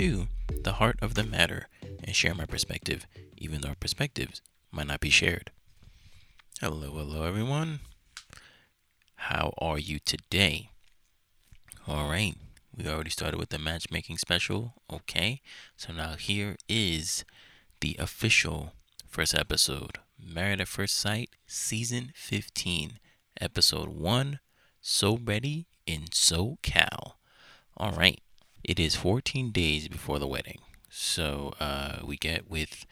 to the heart of the matter and share my perspective, even though our perspectives might not be shared. Hello, hello, everyone. How are you today? All right, we already started with the matchmaking special. Okay, so now here is the official first episode Married at First Sight, Season 15, Episode 1 So Ready in SoCal. All right, it is 14 days before the wedding. So uh, we get with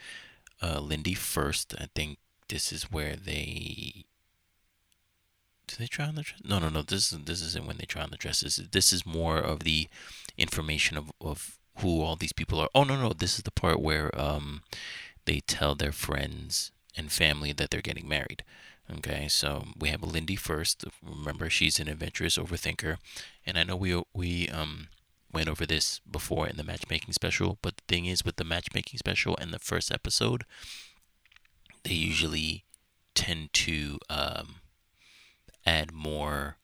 uh, Lindy first. I think this is where they. Do they try on the dress? No, no, no. This is this isn't when they try on the dresses. This is more of the information of, of who all these people are. Oh no, no. This is the part where um, they tell their friends and family that they're getting married. Okay, so we have Lindy first. Remember, she's an adventurous overthinker, and I know we we um went over this before in the matchmaking special. But the thing is, with the matchmaking special and the first episode, they usually tend to um, add more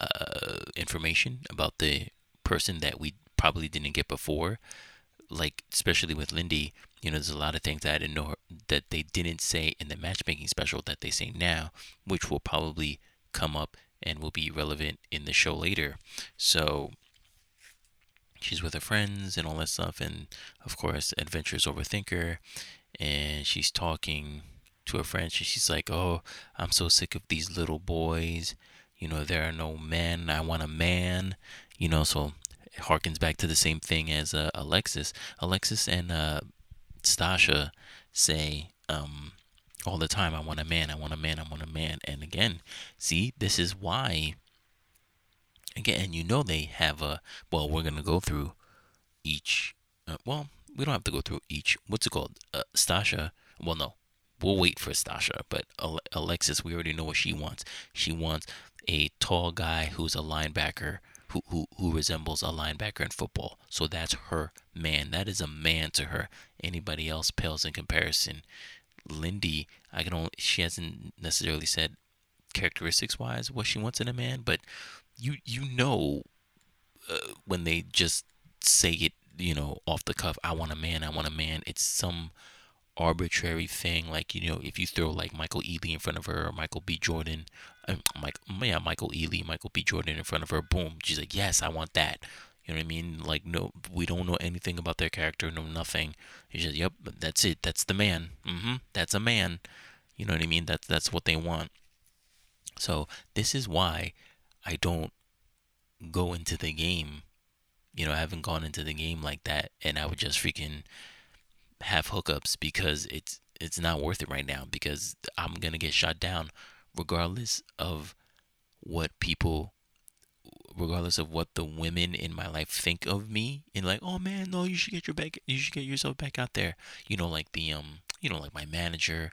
uh, information about the person that we probably didn't get before. Like especially with Lindy, you know, there's a lot of things that I didn't know that they didn't say in the matchmaking special that they say now, which will probably come up and will be relevant in the show later. So she's with her friends and all that stuff, and of course, adventurous overthinker, and she's talking to her friends. She's like, "Oh, I'm so sick of these little boys. You know, there are no men. I want a man. You know." So it harkens back to the same thing as uh, Alexis. Alexis and uh, Stasha say um, all the time, I want a man, I want a man, I want a man. And again, see, this is why, again, you know, they have a, well, we're going to go through each, uh, well, we don't have to go through each, what's it called? Uh, Stasha, well, no, we'll wait for Stasha, but Alexis, we already know what she wants. She wants a tall guy who's a linebacker who, who, who resembles a linebacker in football. So that's her man. That is a man to her. Anybody else pales in comparison. Lindy, I can only she hasn't necessarily said characteristics wise what she wants in a man, but you you know uh, when they just say it, you know, off the cuff, I want a man, I want a man. It's some arbitrary thing like you know if you throw like Michael Ealy in front of her or Michael B. Jordan uh, Mike yeah Michael Ealy Michael B. Jordan in front of her boom she's like yes I want that. You know what I mean? Like no we don't know anything about their character no nothing. He's just yep that's it that's the man. Mm-hmm. that's a man. You know what I mean? That's that's what they want. So this is why I don't go into the game you know I haven't gone into the game like that and I would just freaking have hookups because it's it's not worth it right now because I'm gonna get shot down regardless of what people regardless of what the women in my life think of me and like oh man no you should get your back you should get yourself back out there. You know like the um you know like my manager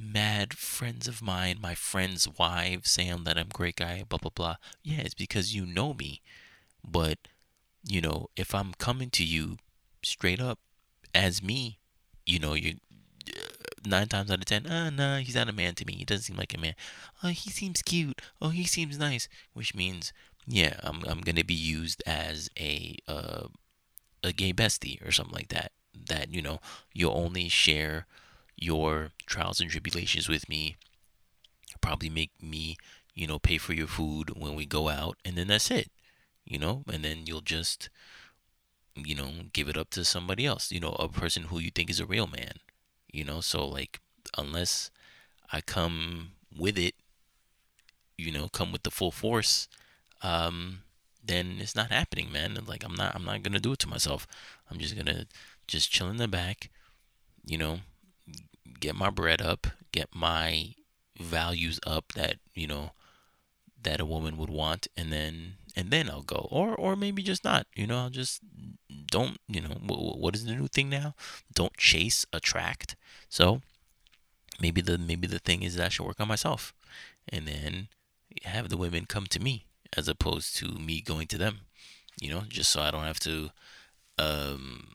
mad friends of mine my friends wives saying that i'm a great guy blah blah blah yeah it's because you know me but you know if i'm coming to you straight up as me you know, you nine times out of ten, ah, uh, nah, he's not a man to me. He doesn't seem like a man. Oh, he seems cute. Oh, he seems nice. Which means, yeah, I'm I'm gonna be used as a uh, a gay bestie or something like that. That you know, you'll only share your trials and tribulations with me. Probably make me, you know, pay for your food when we go out, and then that's it. You know, and then you'll just you know, give it up to somebody else, you know, a person who you think is a real man, you know. So like, unless I come with it, you know, come with the full force, um, then it's not happening, man. Like I'm not, I'm not gonna do it to myself. I'm just gonna just chill in the back, you know, get my bread up, get my values up that you know that a woman would want, and then and then I'll go, or or maybe just not. You know, I'll just don't. You know, what is the new thing now? Don't chase, attract. So maybe the maybe the thing is that I should work on myself, and then have the women come to me as opposed to me going to them. You know, just so I don't have to um,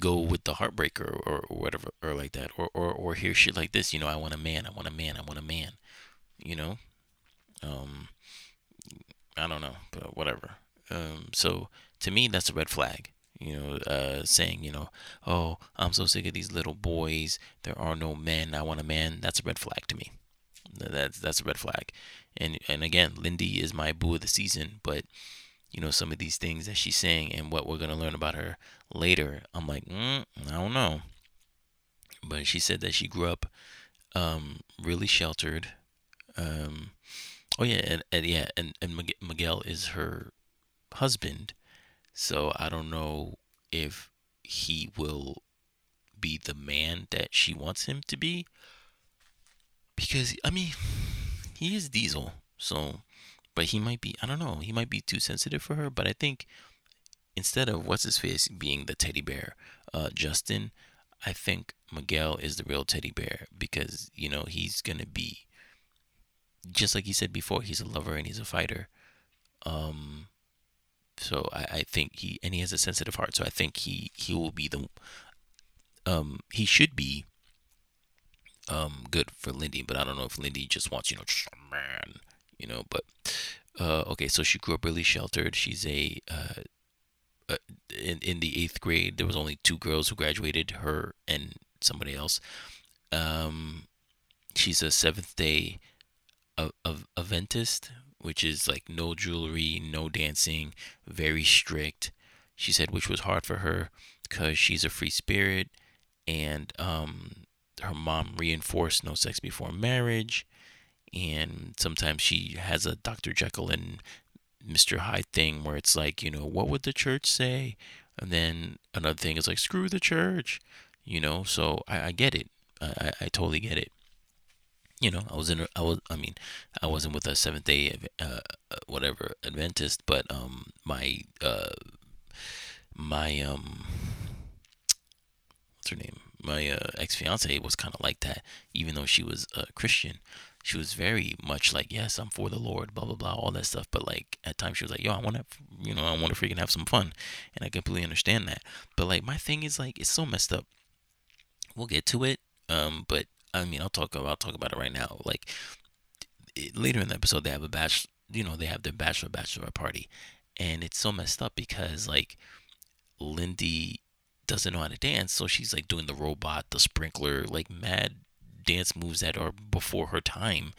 go with the heartbreaker or, or whatever or like that, or, or or hear shit like this. You know, I want a man, I want a man, I want a man. You know, um, I don't know, but whatever. Um, so to me, that's a red flag. You know, uh, saying, you know, oh, I'm so sick of these little boys. There are no men. I want a man. That's a red flag to me. That's that's a red flag. And and again, Lindy is my boo of the season, but you know some of these things that she's saying and what we're gonna learn about her later, I'm like, mm, I don't know. But she said that she grew up um, really sheltered. Um, oh yeah, and, and yeah, and and Miguel is her husband, so I don't know if he will be the man that she wants him to be. Because I mean, he is Diesel, so but he might be I don't know, he might be too sensitive for her, but I think instead of what's his face being the teddy bear, uh, Justin, I think Miguel is the real teddy bear because you know he's gonna be just like he said before, he's a lover and he's a fighter. Um, so I, I think he and he has a sensitive heart. So I think he he will be the um he should be um good for Lindy, but I don't know if Lindy just wants you know just man, you know. But uh, okay, so she grew up really sheltered. She's a uh, uh, in in the eighth grade. There was only two girls who graduated, her and somebody else. Um, she's a Seventh Day of, Adventist, which is like no jewelry, no dancing, very strict. She said, which was hard for her because she's a free spirit, and um, her mom reinforced no sex before marriage, and sometimes she has a Dr. Jekyll and Mr. Hyde thing where it's like, you know, what would the church say? And then another thing is like, screw the church, you know. So I, I get it. I, I totally get it you know, I was in, I was, I mean, I wasn't with a Seventh Day, uh, uh, whatever Adventist, but um, my, uh, my um, what's her name? My uh, ex fiance was kind of like that, even though she was a Christian. She was very much like, yes, I'm for the Lord, blah blah blah, all that stuff. But like at times she was like, yo, I want to, you know, I want to freaking have some fun, and I completely understand that. But like my thing is like, it's so messed up. We'll get to it, um, but I mean, I'll talk about I'll talk about it right now. Like later in the episode, they have a batch. You know, they have their bachelor bachelor party, and it's so messed up because like Lindy doesn't know how to dance, so she's like doing the robot, the sprinkler, like mad dance moves that are before her time.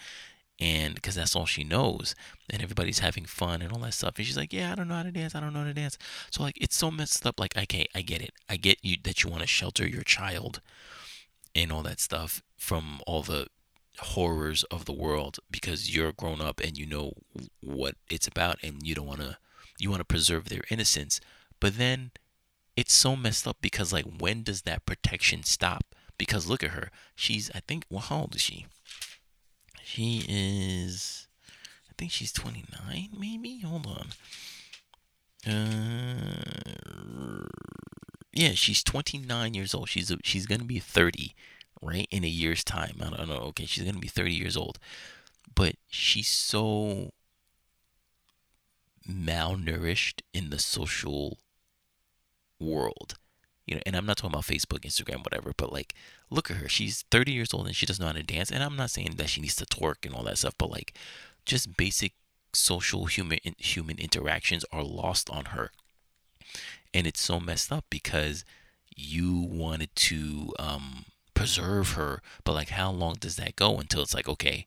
And because that's all she knows, and everybody's having fun and all that stuff, and she's like, "Yeah, I don't know how to dance. I don't know how to dance." So like, it's so messed up. Like, okay, I get it. I get you that you want to shelter your child, and all that stuff from all the horrors of the world because you're grown up and you know what it's about and you don't want to you want to preserve their innocence but then it's so messed up because like when does that protection stop because look at her she's i think well how old is she she is i think she's 29 maybe hold on uh yeah, she's 29 years old. She's she's gonna be 30, right, in a year's time. I don't know. Okay, she's gonna be 30 years old, but she's so malnourished in the social world. You know, and I'm not talking about Facebook, Instagram, whatever, but like, look at her. She's 30 years old and she doesn't know how to dance. And I'm not saying that she needs to twerk and all that stuff, but like, just basic social human human interactions are lost on her and it's so messed up because you wanted to um, preserve her, but like how long does that go until it's like okay,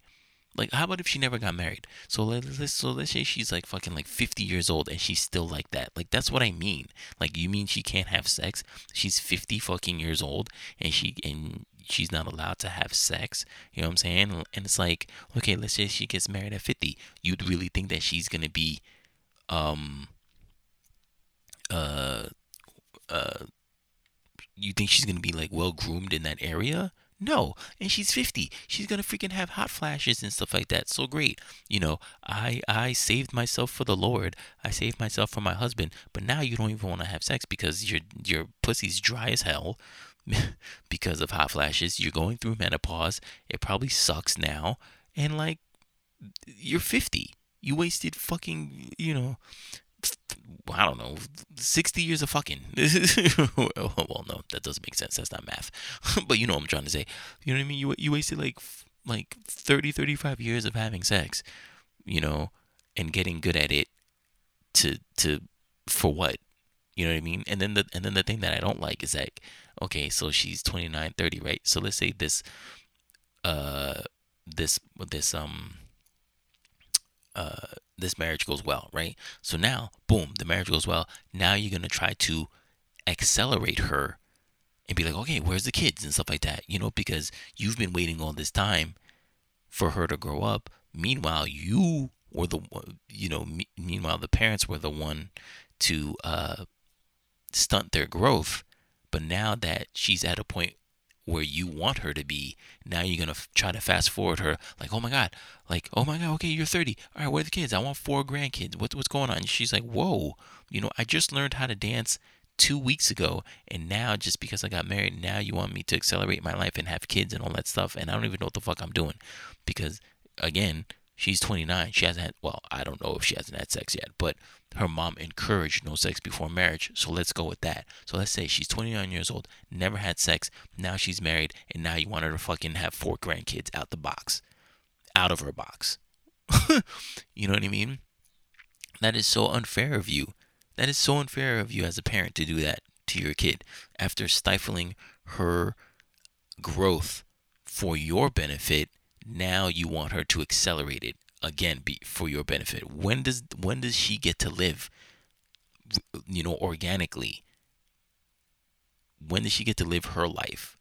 like how about if she never got married? So let's so let's say she's like fucking like 50 years old and she's still like that. Like that's what I mean. Like you mean she can't have sex? She's 50 fucking years old and she and she's not allowed to have sex. You know what I'm saying? And it's like okay, let's say she gets married at 50. You'd really think that she's gonna be um uh, uh, you think she's gonna be like well groomed in that area? No, and she's 50. She's gonna freaking have hot flashes and stuff like that. So great, you know. I I saved myself for the Lord. I saved myself for my husband. But now you don't even want to have sex because your your pussy's dry as hell because of hot flashes. You're going through menopause. It probably sucks now, and like you're 50. You wasted fucking you know I don't know, 60 years of fucking. well, no, that doesn't make sense. That's not math. but you know what I'm trying to say. You know what I mean? You, you wasted like like 30, 35 years of having sex, you know, and getting good at it to to for what? You know what I mean? And then the and then the thing that I don't like is that okay, so she's 29, 30, right? So let's say this uh this this um uh this marriage goes well, right? So now, boom, the marriage goes well. Now you're to try to accelerate her and be like, "Okay, where's the kids?" and stuff like that. You know, because you've been waiting all this time for her to grow up. Meanwhile, you were the you know, me, meanwhile the parents were the one to uh stunt their growth. But now that she's at a point where you want her to be, now you're gonna f- try to fast forward her. Like, oh my god, like, oh my god, okay, you're 30. All right, where are the kids? I want four grandkids. What, what's going on? And she's like, whoa, you know, I just learned how to dance two weeks ago, and now just because I got married, now you want me to accelerate my life and have kids and all that stuff, and I don't even know what the fuck I'm doing, because again, she's 29. She hasn't had, well, I don't know if she hasn't had sex yet, but her mom encouraged no sex before marriage. So let's go with that. So let's say she's 29 years old, never had sex, now she's married, and now you want her to fucking have four grandkids out the box, out of her box. you know what I mean? That is so unfair of you. That is so unfair of you as a parent to do that to your kid after stifling her growth for your benefit. Now you want her to accelerate it again be for your benefit. When does when does she get to live you know organically? When does she get to live her life?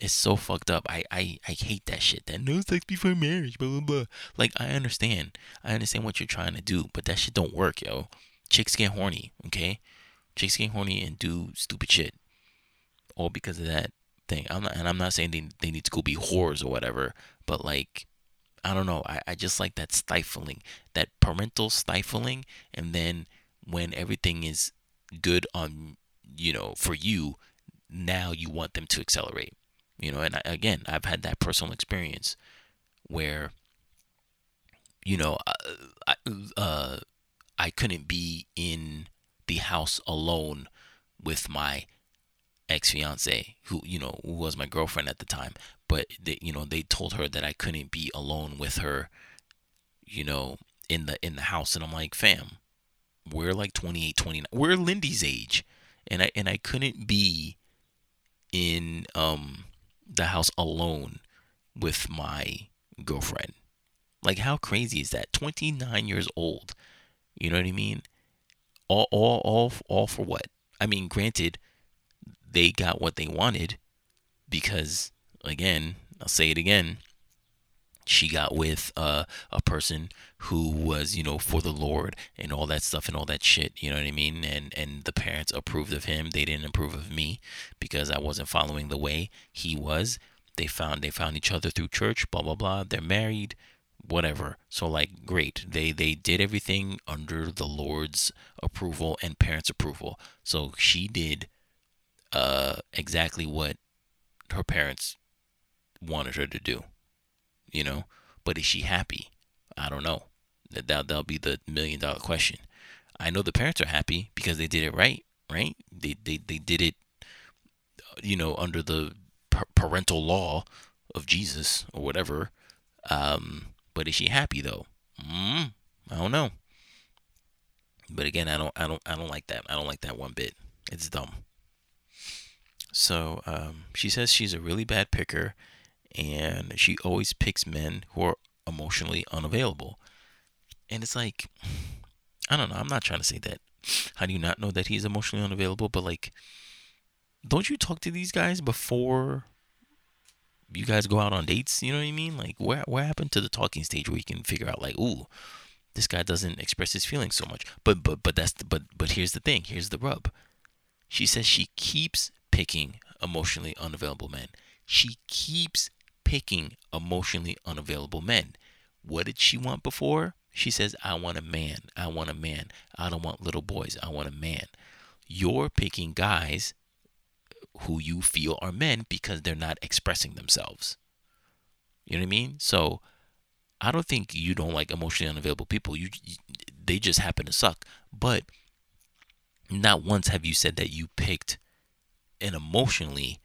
It's so fucked up. I, I, I hate that shit. That no sex before marriage, blah blah blah. Like I understand. I understand what you're trying to do, but that shit don't work, yo. Chicks get horny, okay? Chicks get horny and do stupid shit. All because of that thing. I'm not and I'm not saying they, they need to go be whores or whatever, but like I don't know. I, I just like that stifling, that parental stifling. And then when everything is good on, you know, for you, now you want them to accelerate. You know, and I, again, I've had that personal experience where, you know, uh, I, uh, I couldn't be in the house alone with my ex fiance, who you know who was my girlfriend at the time, but they, you know they told her that I couldn't be alone with her, you know, in the in the house, and I'm like, fam, we're like 28, 29, we're Lindy's age, and I and I couldn't be in um the house alone with my girlfriend. Like how crazy is that? 29 years old. You know what I mean? All all all all for what? I mean, granted, they got what they wanted because again, I'll say it again. She got with uh, a person who was, you know, for the Lord and all that stuff and all that shit. You know what I mean? And and the parents approved of him. They didn't approve of me because I wasn't following the way he was. They found they found each other through church. Blah blah blah. They're married whatever. So like great. They they did everything under the Lord's approval and parents' approval. So she did uh exactly what her parents wanted her to do. You know, but is she happy? I don't know. That that'll be the million dollar question. I know the parents are happy because they did it right, right? They they they did it, you know, under the parental law of Jesus or whatever. Um, but is she happy though? Mm, I don't know. But again, I don't I don't I don't like that. I don't like that one bit. It's dumb. So um, she says she's a really bad picker and she always picks men who are emotionally unavailable. And it's like, I don't know. I'm not trying to say that. How do you not know that he's emotionally unavailable? But like, don't you talk to these guys before you guys go out on dates? You know what I mean? Like, where what happened to the talking stage where you can figure out like, ooh, this guy doesn't express his feelings so much. But but but that's the, but but here's the thing. Here's the rub. She says she keeps picking emotionally unavailable men. She keeps picking emotionally unavailable men. What did she want before? She says, I want a man. I want a man. I don't want little boys. I want a man. You're picking guys who you feel are men because they're not expressing themselves. You know what I mean? So I don't think you don't like emotionally unavailable people. You they just happen to suck. But not once have you said that you picked an emotionally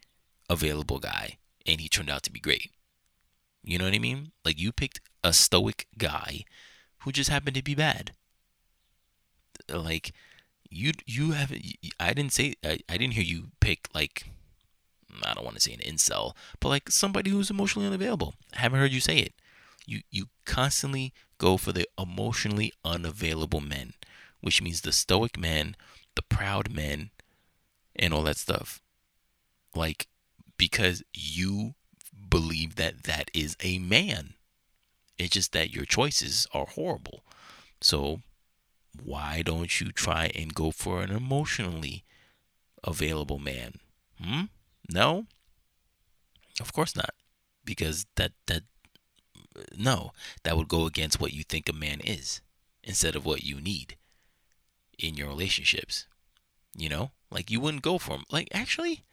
available guy and he turned out to be great. You know what I mean? Like you picked a stoic guy who just happened to be bad. Like you you haven't I didn't say I, I didn't hear you pick like I don't want to say an incel, but like somebody who's emotionally unavailable. I haven't heard you say it. You you constantly go for the emotionally unavailable men, which means the stoic men, the proud men, and all that stuff. Like because you that that is a man. It's just that your choices are horrible. So why don't you try and go for an emotionally available man? Hmm? No? Of course not. Because that that no, that would go against what you think a man is instead of what you need in your relationships. You know? Like you wouldn't go for him. Like actually,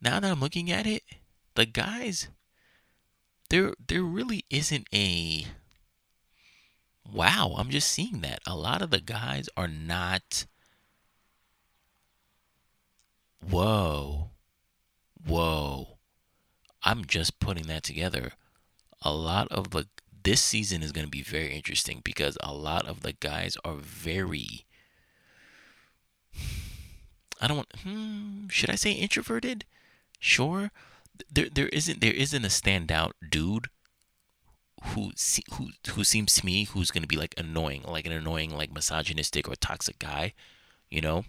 now that I'm looking at it, the guys there there really isn't a wow, I'm just seeing that. A lot of the guys are not whoa. Whoa. I'm just putting that together. A lot of the this season is going to be very interesting because a lot of the guys are very I don't want hmm, should I say introverted? Sure. There there isn't there isn't a standout dude who who who seems to me who's going to be like annoying, like an annoying like misogynistic or toxic guy, you know?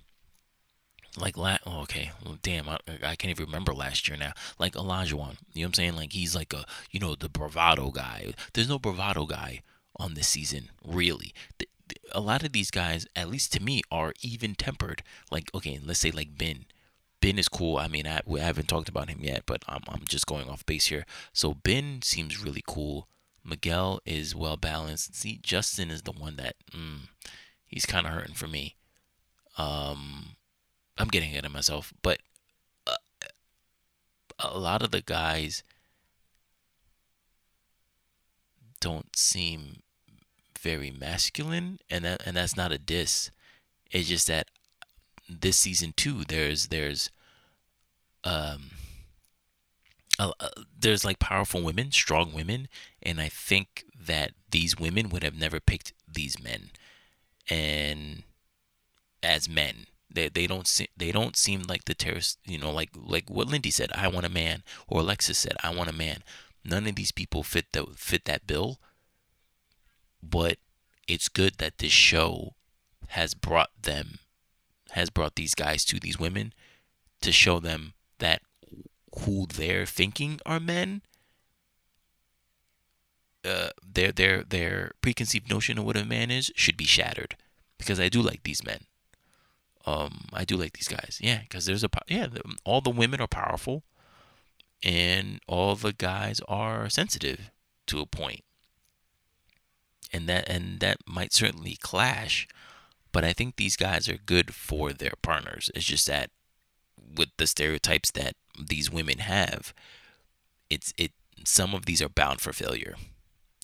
like la- oh, okay well, damn I, I can't even remember last year now. Like Olajuwon you know what I'm saying? Like he's like a you know the bravado guy. There's no bravado guy on this season really. The, the, a lot of these guys at least to me are even tempered. Like okay let's say like Ben Ben is cool. I mean I, we haven't talked about him yet but I'm, I'm just going off base here. So Ben seems really cool. Miguel is well balanced. See Justin is the one that mm, he's kind of hurting for me. Um I'm getting ahead of myself, but uh, a lot of the guys don't seem very masculine, and that and that's not a diss. It's just that this season too, there's there's um uh, there's like powerful women, strong women, and I think that these women would have never picked these men, and as men, they they don't se- they don't seem like the terrorists. You know, like like what Lindy said. I want a man, or Alexis said, I want a man. None of these people fit the fit that bill. But it's good that this show has brought them has brought these guys to these women to show them that who they're thinking are men uh, their their their preconceived notion of what a man is should be shattered because I do like these men um, I do like these guys. Yeah, because there's a yeah, all the women are powerful, and all the guys are sensitive to a point, and that and that might certainly clash, but I think these guys are good for their partners. It's just that with the stereotypes that these women have, it's it some of these are bound for failure,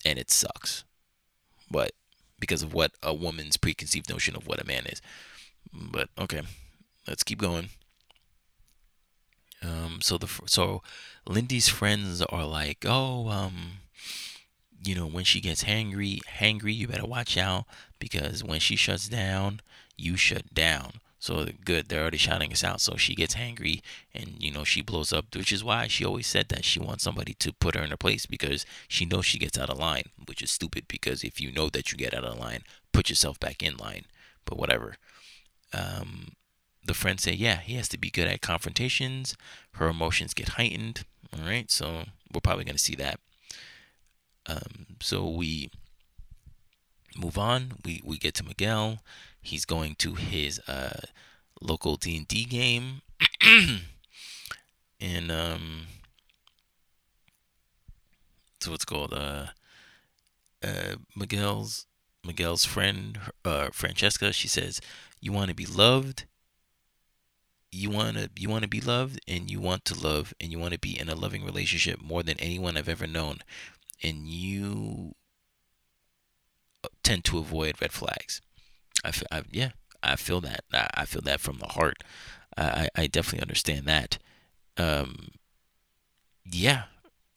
and it sucks, but because of what a woman's preconceived notion of what a man is. But okay, let's keep going. Um, so the so Lindy's friends are like, oh, um, you know, when she gets hangry, hangry, you better watch out because when she shuts down, you shut down. So good, they're already shouting us out. So she gets hangry and you know she blows up, which is why she always said that she wants somebody to put her in her place because she knows she gets out of line, which is stupid because if you know that you get out of line, put yourself back in line. But whatever um, the friends say, yeah, he has to be good at confrontations. Her emotions get heightened. All right, so we're probably to see that. Um, so we move on. We we get to Miguel. He's going to his uh, local D and D game, and um, so it's called uh, uh, Miguel's Miguel's friend, uh, Francesca. She says you want to be loved you want to you want to be loved and you want to love and you want to be in a loving relationship more than anyone I've ever known and you tend to avoid red flags I, I yeah I feel that I, I feel that from the heart I, I definitely understand that um yeah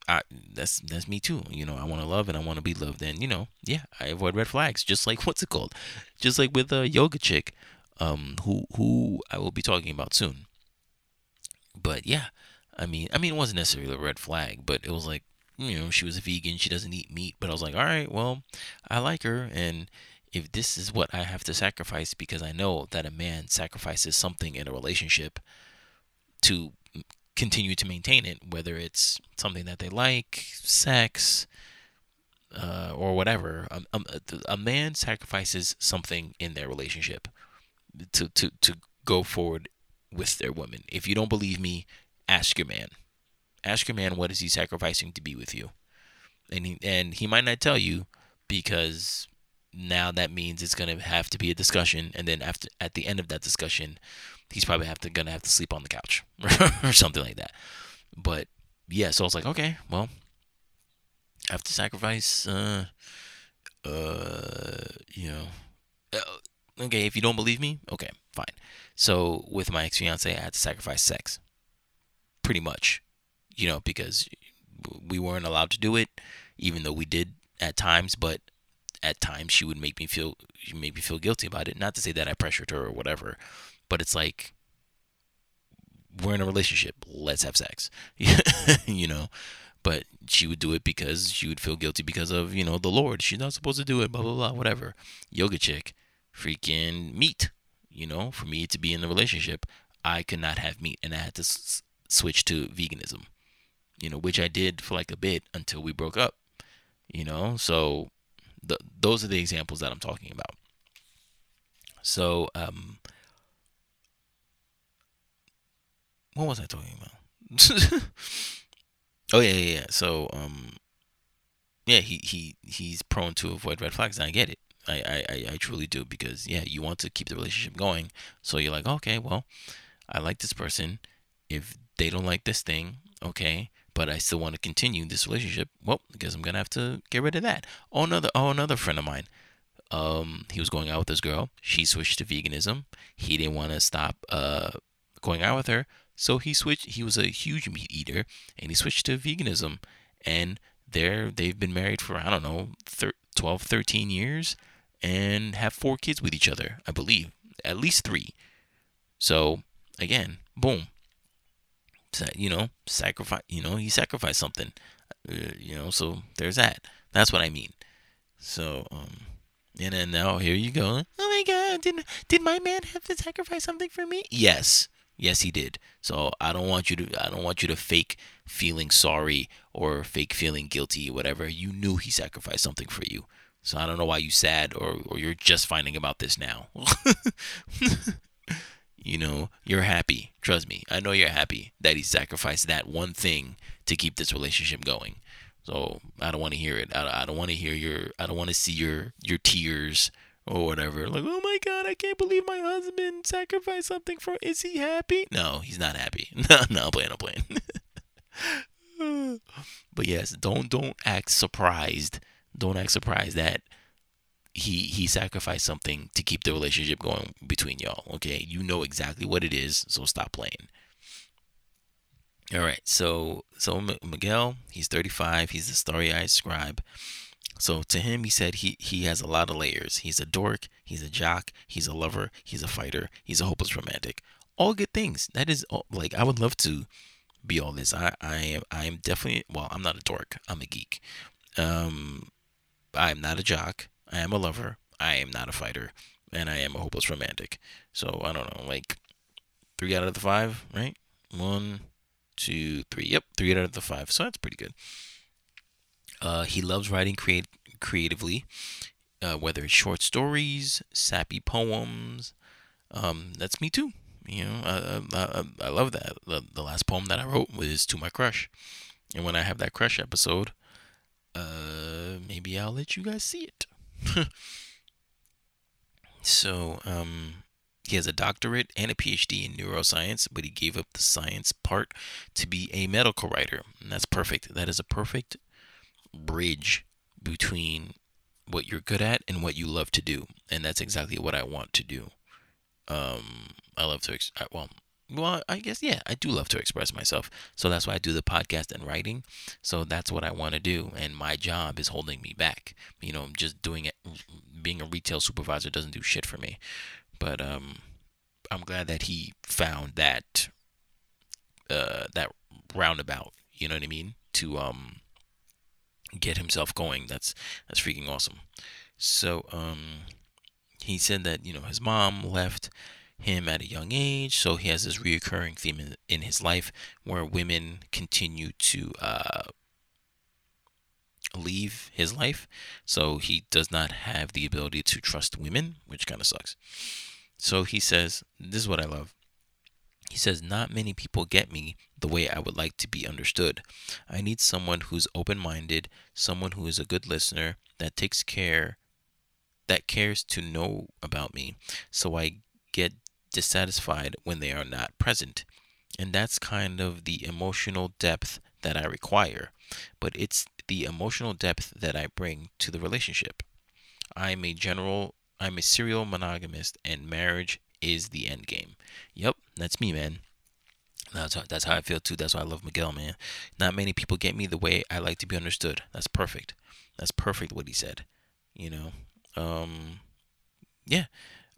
I that's that's me too. You know, I want to love and I want to be loved, and you know, yeah, I avoid red flags. Just like what's it called? Just like with a yoga chick, um, who who I will be talking about soon. But yeah, I mean, I mean, it wasn't necessarily a red flag, but it was like, you know, she was a vegan, she doesn't eat meat. But I was like, all right, well, I like her, and if this is what I have to sacrifice, because I know that a man sacrifices something in a relationship to continue to maintain it, whether it's something that they like, sex, uh, or whatever. Um, um, a man sacrifices something in their relationship to, to, to go forward with their woman. If you don't believe me, ask your man. Ask your man what is he sacrificing to be with you, and he, and he might not tell you because now that means it's gonna have to be a discussion, and then after at the end of that discussion, he's probably have to gonna have to sleep on the couch or something like that. But yeah, so I was like, okay, well, I have to sacrifice, uh, uh, you know, uh, okay, if you don't believe me, okay, fine. So with my ex fiance, I had to sacrifice sex, pretty much, you know, because we weren't allowed to do it, even though we did at times, but at times she would make me feel she made me feel guilty about it. Not to say that I pressured her or whatever, but it's like we're in a relationship. Let's have sex. you know. But she would do it because she would feel guilty because of, you know, the Lord. She's not supposed to do it, blah, blah, blah, whatever. Yoga chick, freaking meat. You know, for me to be in a relationship, I could not have meat and I had to s- switch to veganism, you know, which I did for like a bit until we broke up, you know. So the, those are the examples that I'm talking about. So, um, what was I talking about? oh yeah, yeah, yeah. So um, yeah, he he he's prone to avoid red flags, and I get it. I, I, I truly do because yeah, you want to keep the relationship going. So you're like, okay, well, I like this person. If they don't like this thing, okay, but I still want to continue this relationship. Well, I guess I'm gonna have to get rid of that. Oh, another oh another friend of mine. Um, he was going out with this girl. She switched to veganism. He didn't want to stop uh going out with her, so he switched. He was a huge meat eater, and he switched to veganism. And they're they've been married for I don't know, thir- 12, 13 years, and have four kids with each other. I believe at least three. So again, boom. You know, sacrifice. You know, he sacrificed something. Uh, you know, so there's that. That's what I mean. So, um, and then now here you go. Oh my God! Did did my man have to sacrifice something for me? Yes. Yes, he did. So I don't want you to I don't want you to fake feeling sorry or fake feeling guilty, whatever. You knew he sacrificed something for you. So I don't know why you sad or or you're just finding about this now. you know, you're happy. Trust me. I know you're happy that he sacrificed that one thing to keep this relationship going. So I don't want to hear it. I, I don't want to hear your I don't want to see your your tears or whatever. Like, oh my god, I can't believe my husband sacrificed something for. Is he happy? No, he's not happy. No, no, I'm playing, I'm playing. but yes, don't don't act surprised. Don't act surprised that he he sacrificed something to keep the relationship going between y'all. Okay, you know exactly what it is, so stop playing. All right, so so Miguel, he's 35. He's the starry-eyed scribe. So to him, he said he, he has a lot of layers. He's a dork, he's a jock, he's a lover, he's a fighter, he's a hopeless romantic. All good things. That is all, like I would love to be all this. I I am I am definitely well. I'm not a dork. I'm a geek. Um, I am not a jock. I am a lover. I am not a fighter, and I am a hopeless romantic. So I don't know, like three out of the five, right? One, two, three. Yep, three out of the five. So that's pretty good. Uh, he loves writing create creatively, uh, whether it's short stories, sappy poems. Um, that's me too. You know, I, I, I love that. The, the last poem that I wrote was to my crush, and when I have that crush episode, uh, maybe I'll let you guys see it. so, um, he has a doctorate and a PhD in neuroscience, but he gave up the science part to be a medical writer. And that's perfect. That is a perfect bridge between what you're good at and what you love to do. And that's exactly what I want to do. Um, I love to, ex- well, well, I guess yeah, I do love to express myself. So that's why I do the podcast and writing. So that's what I want to do, and my job is holding me back. You know, just doing it, being a retail supervisor doesn't do shit for me. But um, I'm glad that he found that uh that roundabout. You know what I mean? To um get himself going. That's that's freaking awesome. So um, he said that you know his mom left him at a young age. So he has this reoccurring theme in, in his life where women continue to uh, leave his life. So he does not have the ability to trust women, which kind of sucks. So he says, This is what I love. He says, Not many people get me the way I would like to be understood. I need someone who's open minded, someone who is a good listener, that takes care, that cares to know about me, so I get dissatisfied when they are not present. And that's kind of the emotional depth that I require. But it's the emotional depth that I bring to the relationship. I'm a general, I'm a serial monogamist, and marriage is the end game. Yep, that's me, man. That's how, that's how I feel too. That's why I love Miguel, man. Not many people get me the way I like to be understood. That's perfect. That's perfect what he said. You know, um, yeah.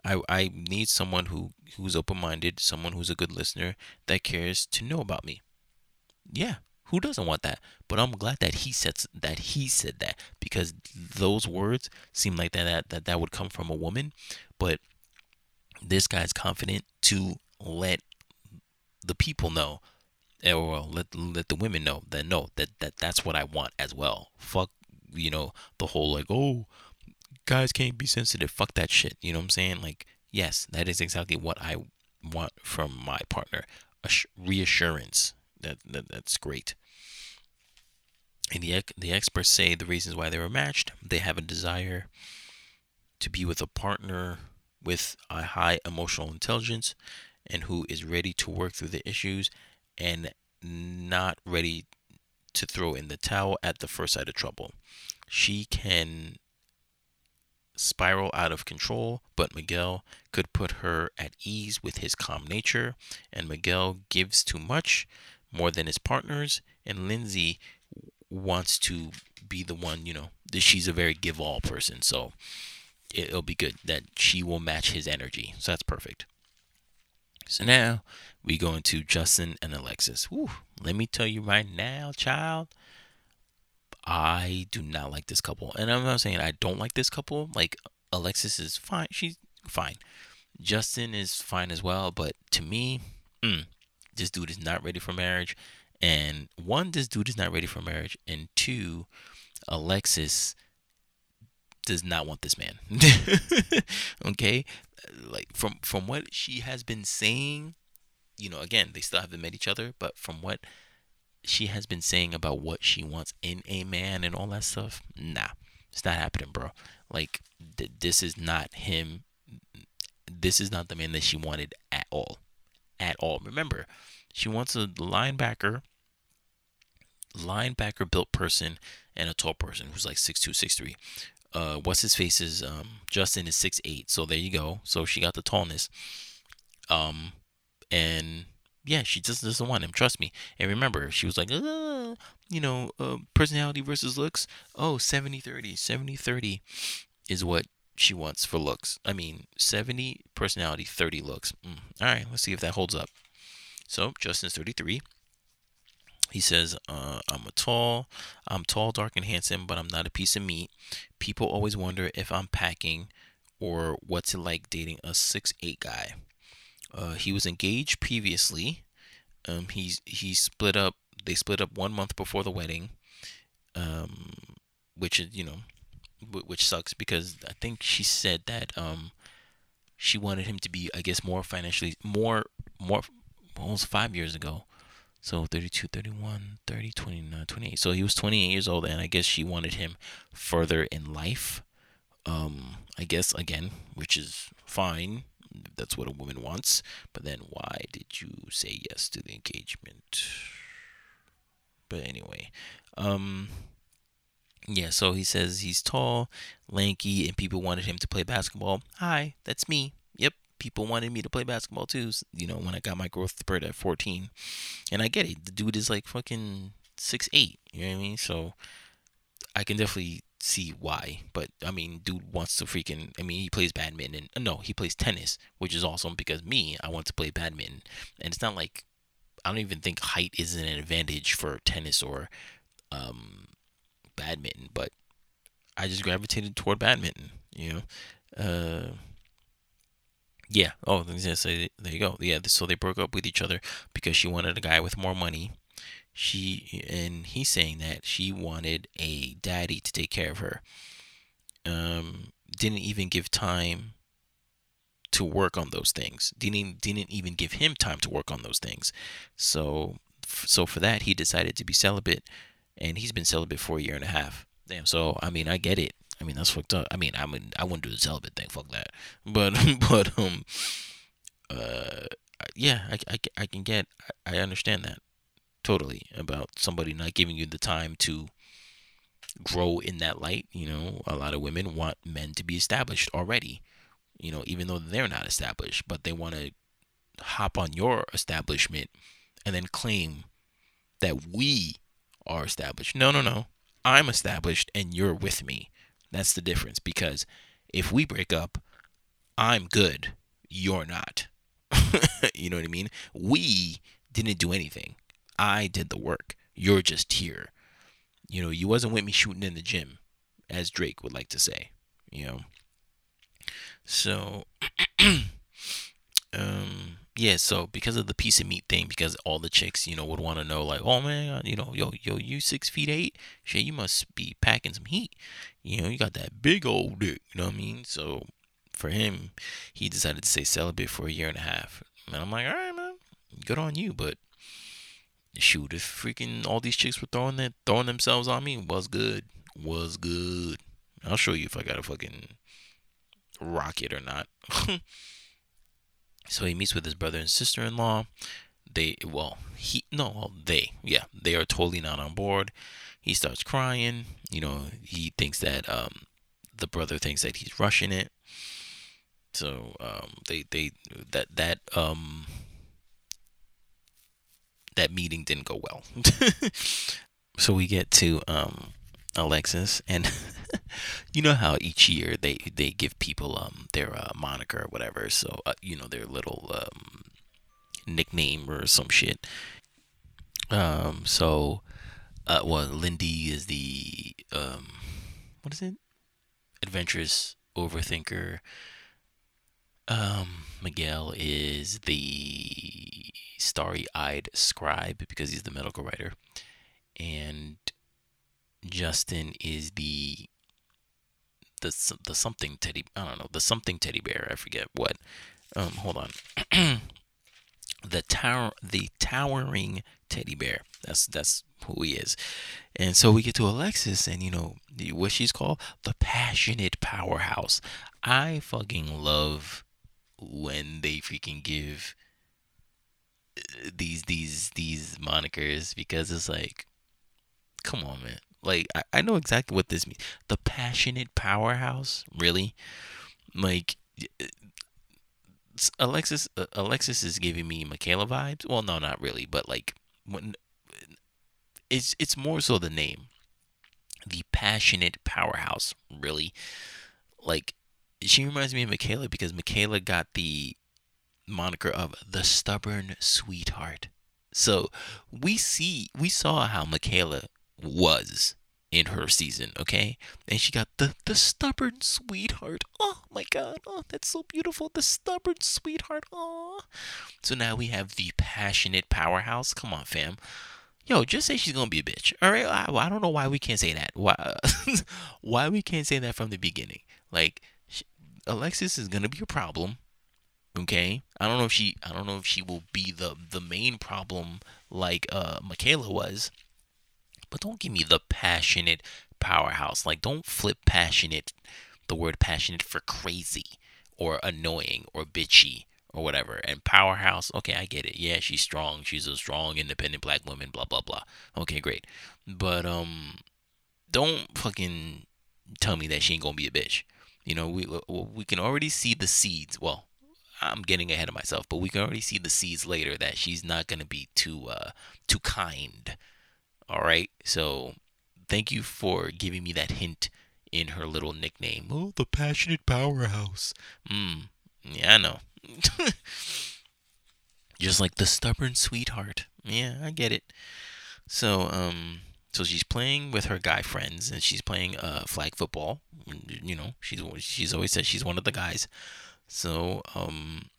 I, I need someone who who's open minded, someone who's a good listener that cares to know about me. Yeah, who doesn't want that? But I'm glad that he said that he said that because those words seem like that that that, that would come from a woman, but this guy's confident to let the people know eh, or let let the women know that no that that that's what I want as well. Fuck you know the whole like oh guys can't be sensitive. Fuck that shit. You know what I'm saying? Like, yes, that is exactly what I want from my partner. A reassurance. That, that that's great. And the the experts say the reasons why they were matched. They have a desire to be with a partner with a high emotional intelligence and who is ready to work through the issues and not ready to throw in the towel at the first sight of trouble. She can spiral out of control, but Miguel could put her at ease with his calm nature, and Miguel gives too much, more than his partners, and Lindsay wants to be the one, you know, she's a very give all person, so it'll be good that she will match his energy. So that's perfect. So now we go into Justin and Alexis. Let me tell you right now, child, I do not like this couple. And I'm not saying I don't like this couple. Like Alexis is fine. She's fine. Justin is fine as well. But to me, mm, this dude is not ready for marriage. And one, this dude is not ready for marriage. And two, Alexis does not want this man. okay? Like from from what she has been saying, you know, again, they still haven't met each other, but from what she has been saying about what she wants in a man and all that stuff, nah, it's not happening, bro. Like th- this is not him. This is not the man that she wanted at all, at all. Remember, she wants a linebacker, linebacker built person and a tall person who's like six two, six three. Uh, what's his face is um Justin is six eight, so there you go. So she got the tallness. Um, and yeah, she just doesn't want him. Trust me. And remember, she was like, uh, you know, uh, personality versus looks. Oh, 70 30. 70 30 is what she wants for looks. I mean, 70 personality, 30 looks. Mm. All right, let's see if that holds up. So, Justin's 33. He says, uh, I'm a tall, I'm tall, dark, and handsome, but I'm not a piece of meat. People always wonder if I'm packing or what's it like dating a six eight guy. Uh, he was engaged previously. Um, he's he split up. They split up one month before the wedding, um, which is you know, which sucks because I think she said that um, she wanted him to be, I guess, more financially more more almost five years ago. So 32, 31, 30, 29, 28. So he was 28 years old, and I guess she wanted him further in life. Um, I guess again, which is fine that's what a woman wants. But then why did you say yes to the engagement? But anyway, um, yeah, so he says he's tall, lanky, and people wanted him to play basketball. Hi, that's me. Yep, people wanted me to play basketball too. You know, when I got my growth spurt at 14, and I get it. The dude is like fucking six eight. You know what I mean? So I can definitely see why. But I mean, dude wants to freaking. I mean, he plays badminton. And, no, he plays tennis, which is awesome because me, I want to play badminton, and it's not like I don't even think height is an advantage for tennis or um, badminton, but I just gravitated toward badminton. You know, uh, yeah. Oh, there you go. Yeah. So they broke up with each other because she wanted a guy with more money. She and he's saying that she wanted a daddy to take care of her. Um, didn't even give time to work on those things. Didn't didn't even give him time to work on those things. So so for that he decided to be celibate, and he's been celibate for a year and a half. Damn. So I mean I get it. I mean that's fucked up. I mean I mean I wouldn't do the celibate thing. Fuck that. But but um uh yeah I I, I can get I understand that totally about somebody not giving you the time to grow in that light. You know, a lot of women want men to be established already you know, even though they're not established, but they want to hop on your establishment and then claim that we are established. No, no, no. I'm established and you're with me. That's the difference because if we break up, I'm good, you're not. you know what I mean? We didn't do anything. I did the work. You're just here. You know, you wasn't with me shooting in the gym, as Drake would like to say. You know, so, um, yeah. So because of the piece of meat thing, because all the chicks, you know, would want to know, like, oh man, you know, yo, yo, you six feet eight, shit, you must be packing some heat. You know, you got that big old dick. You know what I mean? So for him, he decided to stay celibate for a year and a half. And I'm like, all right, man, good on you, but shoot, if freaking all these chicks were throwing that throwing themselves on me, was good, was good. I'll show you if I got a fucking rocket or not. so he meets with his brother and sister-in-law. They well, he no, well, they yeah, they are totally not on board. He starts crying. You know, he thinks that um, the brother thinks that he's rushing it. So um, they they that that um that meeting didn't go well. so we get to um Alexis, and you know how each year they they give people um their uh, moniker or whatever, so uh, you know their little um nickname or some shit. Um, so uh, well, Lindy is the um, what is it? Adventurous overthinker. Um, Miguel is the starry-eyed scribe because he's the medical writer, and Justin is the the the something teddy I don't know the something teddy bear I forget what. Um hold on. The tower the towering teddy bear. That's that's who he is. And so we get to Alexis and you know what she's called the passionate powerhouse. I fucking love when they freaking give uh, these these these monikers because it's like come on man like I, I know exactly what this means. The passionate powerhouse, really? Like Alexis uh, Alexis is giving me Michaela vibes. Well, no, not really, but like when it's it's more so the name. The passionate powerhouse, really. Like she reminds me of Michaela because Michaela got the moniker of the stubborn sweetheart. So we see we saw how Michaela was in her season, okay? And she got the the stubborn sweetheart. Oh my god. Oh, that's so beautiful. The stubborn sweetheart. Oh. So now we have the passionate powerhouse. Come on, fam. Yo, just say she's gonna be a bitch. All right. I, I don't know why we can't say that. Why? why we can't say that from the beginning? Like, Alexis is gonna be a problem. Okay. I don't know if she. I don't know if she will be the the main problem like uh Michaela was but don't give me the passionate powerhouse. Like, don't flip passionate, the word passionate for crazy or annoying or bitchy or whatever. And powerhouse, okay, I get it. Yeah, she's strong. She's a strong, independent black woman, blah, blah, blah. Okay, great. But, um, don't fucking tell me that she ain't gonna be a bitch. You know, we we can already see the seeds. Well, I'm getting ahead of myself, but we can already see the seeds later that she's not gonna be too uh too kind. All right, so thank you for giving me that hint in her little nickname. Oh, the passionate powerhouse. Hmm. Yeah, I know. Just like the stubborn sweetheart. Yeah, I get it. So, um, so she's playing with her guy friends, and she's playing uh flag football. You know, she's she's always said she's one of the guys. So, um,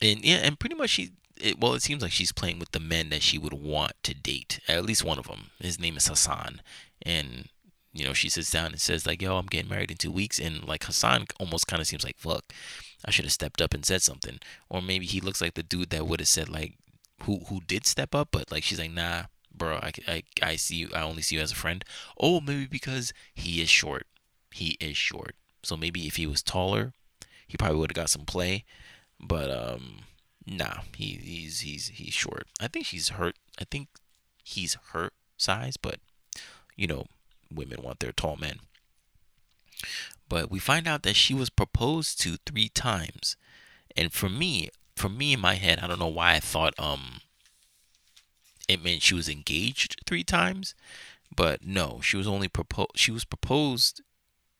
and yeah, and pretty much she. It, well, it seems like she's playing with the men that she would want to date. At least one of them. His name is Hassan, and you know she sits down and says like, "Yo, I'm getting married in two weeks," and like Hassan almost kind of seems like, "Fuck, I should have stepped up and said something," or maybe he looks like the dude that would have said like, who who did step up, but like she's like, "Nah, bro, I, I, I see you. I only see you as a friend." Oh, maybe because he is short. He is short. So maybe if he was taller, he probably would have got some play. But um, nah, he, he's he's he's short. I think she's hurt. I think he's her size, but you know, women want their tall men. But we find out that she was proposed to three times, and for me, for me in my head, I don't know why I thought um it meant she was engaged three times, but no, she was only proposed. She was proposed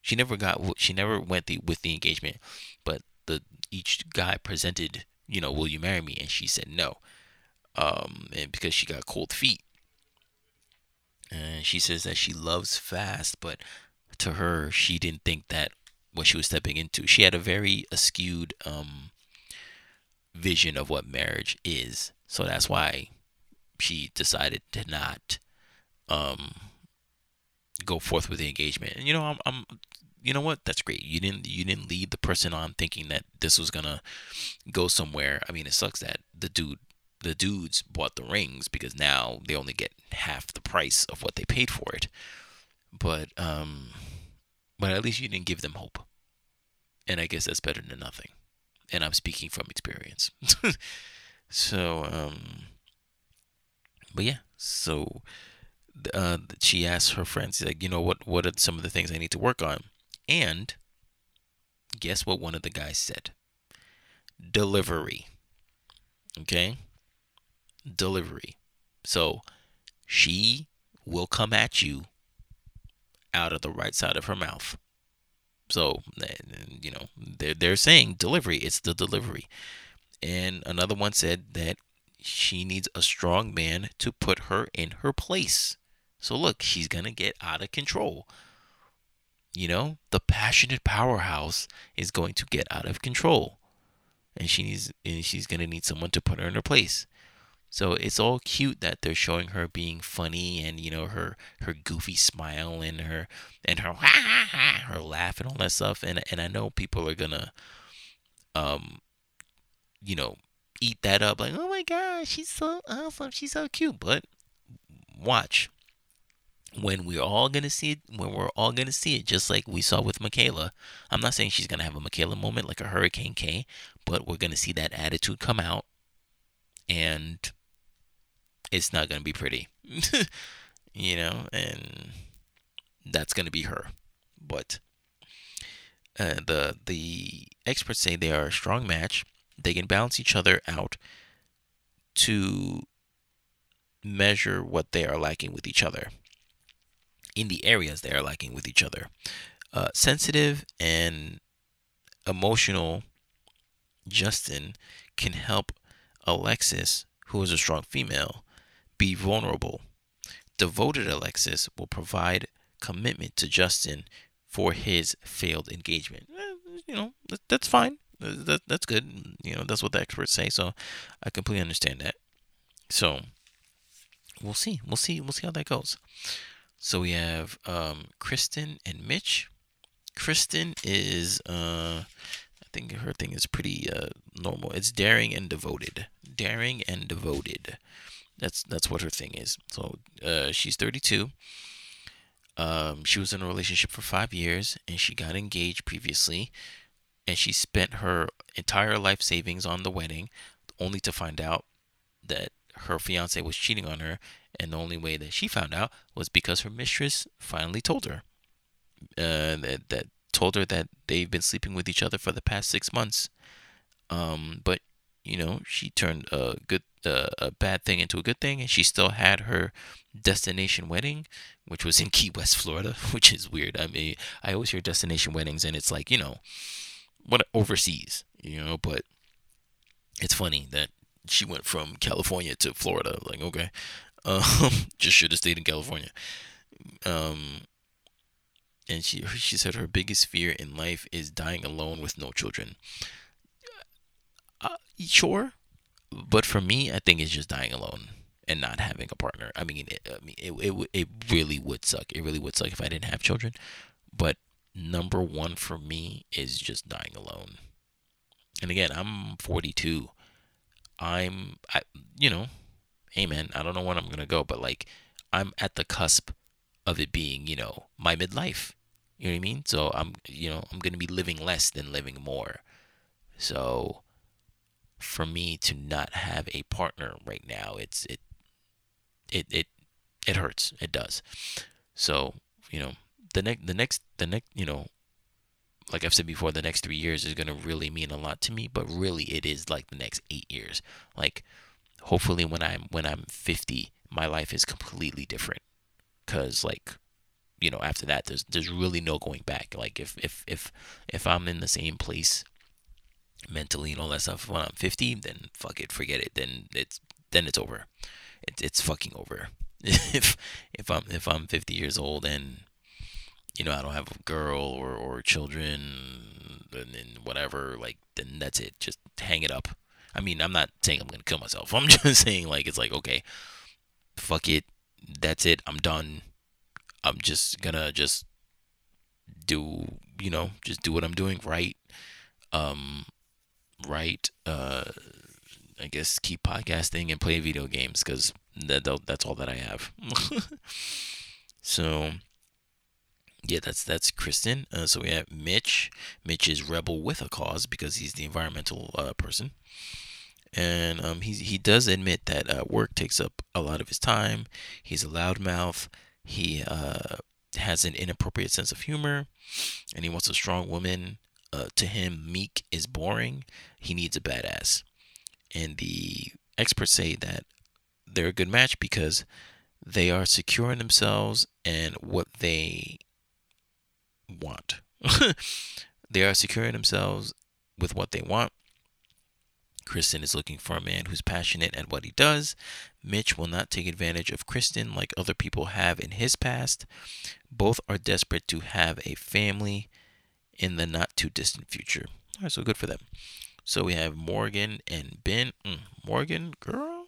she never got she never went the with the engagement, but the each guy presented, you know, will you marry me? And she said no. Um, and because she got cold feet. And she says that she loves fast, but to her, she didn't think that what she was stepping into. She had a very askewed um, vision of what marriage is. So that's why she decided to not um, go forth with the engagement. And you know, I'm, I'm you know what? That's great. You didn't you didn't lead the person on thinking that this was gonna go somewhere. I mean, it sucks that the dude the dudes bought the rings because now they only get half the price of what they paid for it. But um but at least you didn't give them hope. And I guess that's better than nothing. And I'm speaking from experience. so um but yeah, so uh, she asks her friends, like, you know, what what are some of the things I need to work on? And guess what one of the guys said? Delivery. Okay? Delivery. So she will come at you out of the right side of her mouth. So, you know, they're, they're saying delivery, it's the delivery. And another one said that she needs a strong man to put her in her place. So, look, she's going to get out of control. You know, the passionate powerhouse is going to get out of control. And she needs and she's going to need someone to put her in her place. So it's all cute that they're showing her being funny and you know her her goofy smile and her and her her laugh and all that stuff and and I know people are gonna um you know eat that up like oh my god she's so awesome she's so cute but watch when we're all gonna see it, when we're all gonna see it, just like we saw with Michaela. I'm not saying she's gonna have a Michaela moment like a Hurricane K, but we're gonna see that attitude come out, and it's not gonna be pretty, you know, and that's gonna be her. But uh, the the experts say they are a strong match. They can balance each other out to measure what they are lacking with each other in the areas they are lacking with each other. Uh, sensitive and emotional Justin can help Alexis, who is a strong female, be vulnerable. Devoted Alexis will provide commitment to Justin for his failed engagement. Eh, you know, that's fine. That, that's good. You know, that's what the experts say. So I completely understand that. So we'll see. We'll see. We'll see how that goes. So we have um, Kristen and Mitch. Kristen is, uh, I think her thing is pretty uh, normal. It's daring and devoted. Daring and devoted. That's that's what her thing is. So uh, she's 32. Um, she was in a relationship for five years, and she got engaged previously, and she spent her entire life savings on the wedding, only to find out that her fiance was cheating on her and the only way that she found out was because her mistress finally told her uh, that, that told her that they've been sleeping with each other for the past six months. Um, but you know, she turned a good uh, a bad thing into a good thing, and she still had her destination wedding, which was in Key West, Florida, which is weird. I mean, I always hear destination weddings, and it's like you know, what overseas, you know, but it's funny that she went from California to Florida. Like, okay, um, just should have stayed in California. Um, and she she said her biggest fear in life is dying alone with no children. Uh, sure, but for me, I think it's just dying alone and not having a partner. I mean, it, I mean, it, it it really would suck. It really would suck if I didn't have children. But number one for me is just dying alone. And again, I'm 42. I'm, I, you know, hey man, I don't know when I'm gonna go, but like, I'm at the cusp of it being, you know, my midlife. You know what I mean? So I'm, you know, I'm gonna be living less than living more. So for me to not have a partner right now, it's it, it it it hurts. It does. So you know, the next the next the next you know, like I've said before, the next three years is gonna really mean a lot to me. But really, it is like the next eight years. Like hopefully, when I'm when I'm 50, my life is completely different. Cause like you know after that there's there's really no going back like if if if if i'm in the same place mentally and all that stuff when i'm 50 then fuck it forget it then it's then it's over it, it's fucking over if if i'm if i'm 50 years old and you know i don't have a girl or or children and, and whatever like then that's it. Just hang it up. I mean i'm not saying i'm gonna kill myself. I'm just saying like it's like okay fuck it. That's it. I'm done. I'm just gonna just do you know just do what I'm doing right. Um right uh I guess keep podcasting and play video games cuz that that's all that I have. So yeah that's that's Kristen uh, so we have Mitch Mitch is rebel with a cause because he's the environmental uh, person and um, he he does admit that uh, work takes up a lot of his time. He's a loudmouth. He uh, has an inappropriate sense of humor, and he wants a strong woman. Uh, to him, Meek is boring. He needs a badass. And the experts say that they're a good match because they are secure in themselves and what they want. they are securing themselves with what they want Kristen is looking for a man who's passionate at what he does. Mitch will not take advantage of Kristen like other people have in his past. Both are desperate to have a family in the not too distant future. All right, so good for them. So we have Morgan and Ben. Mm, Morgan, girl,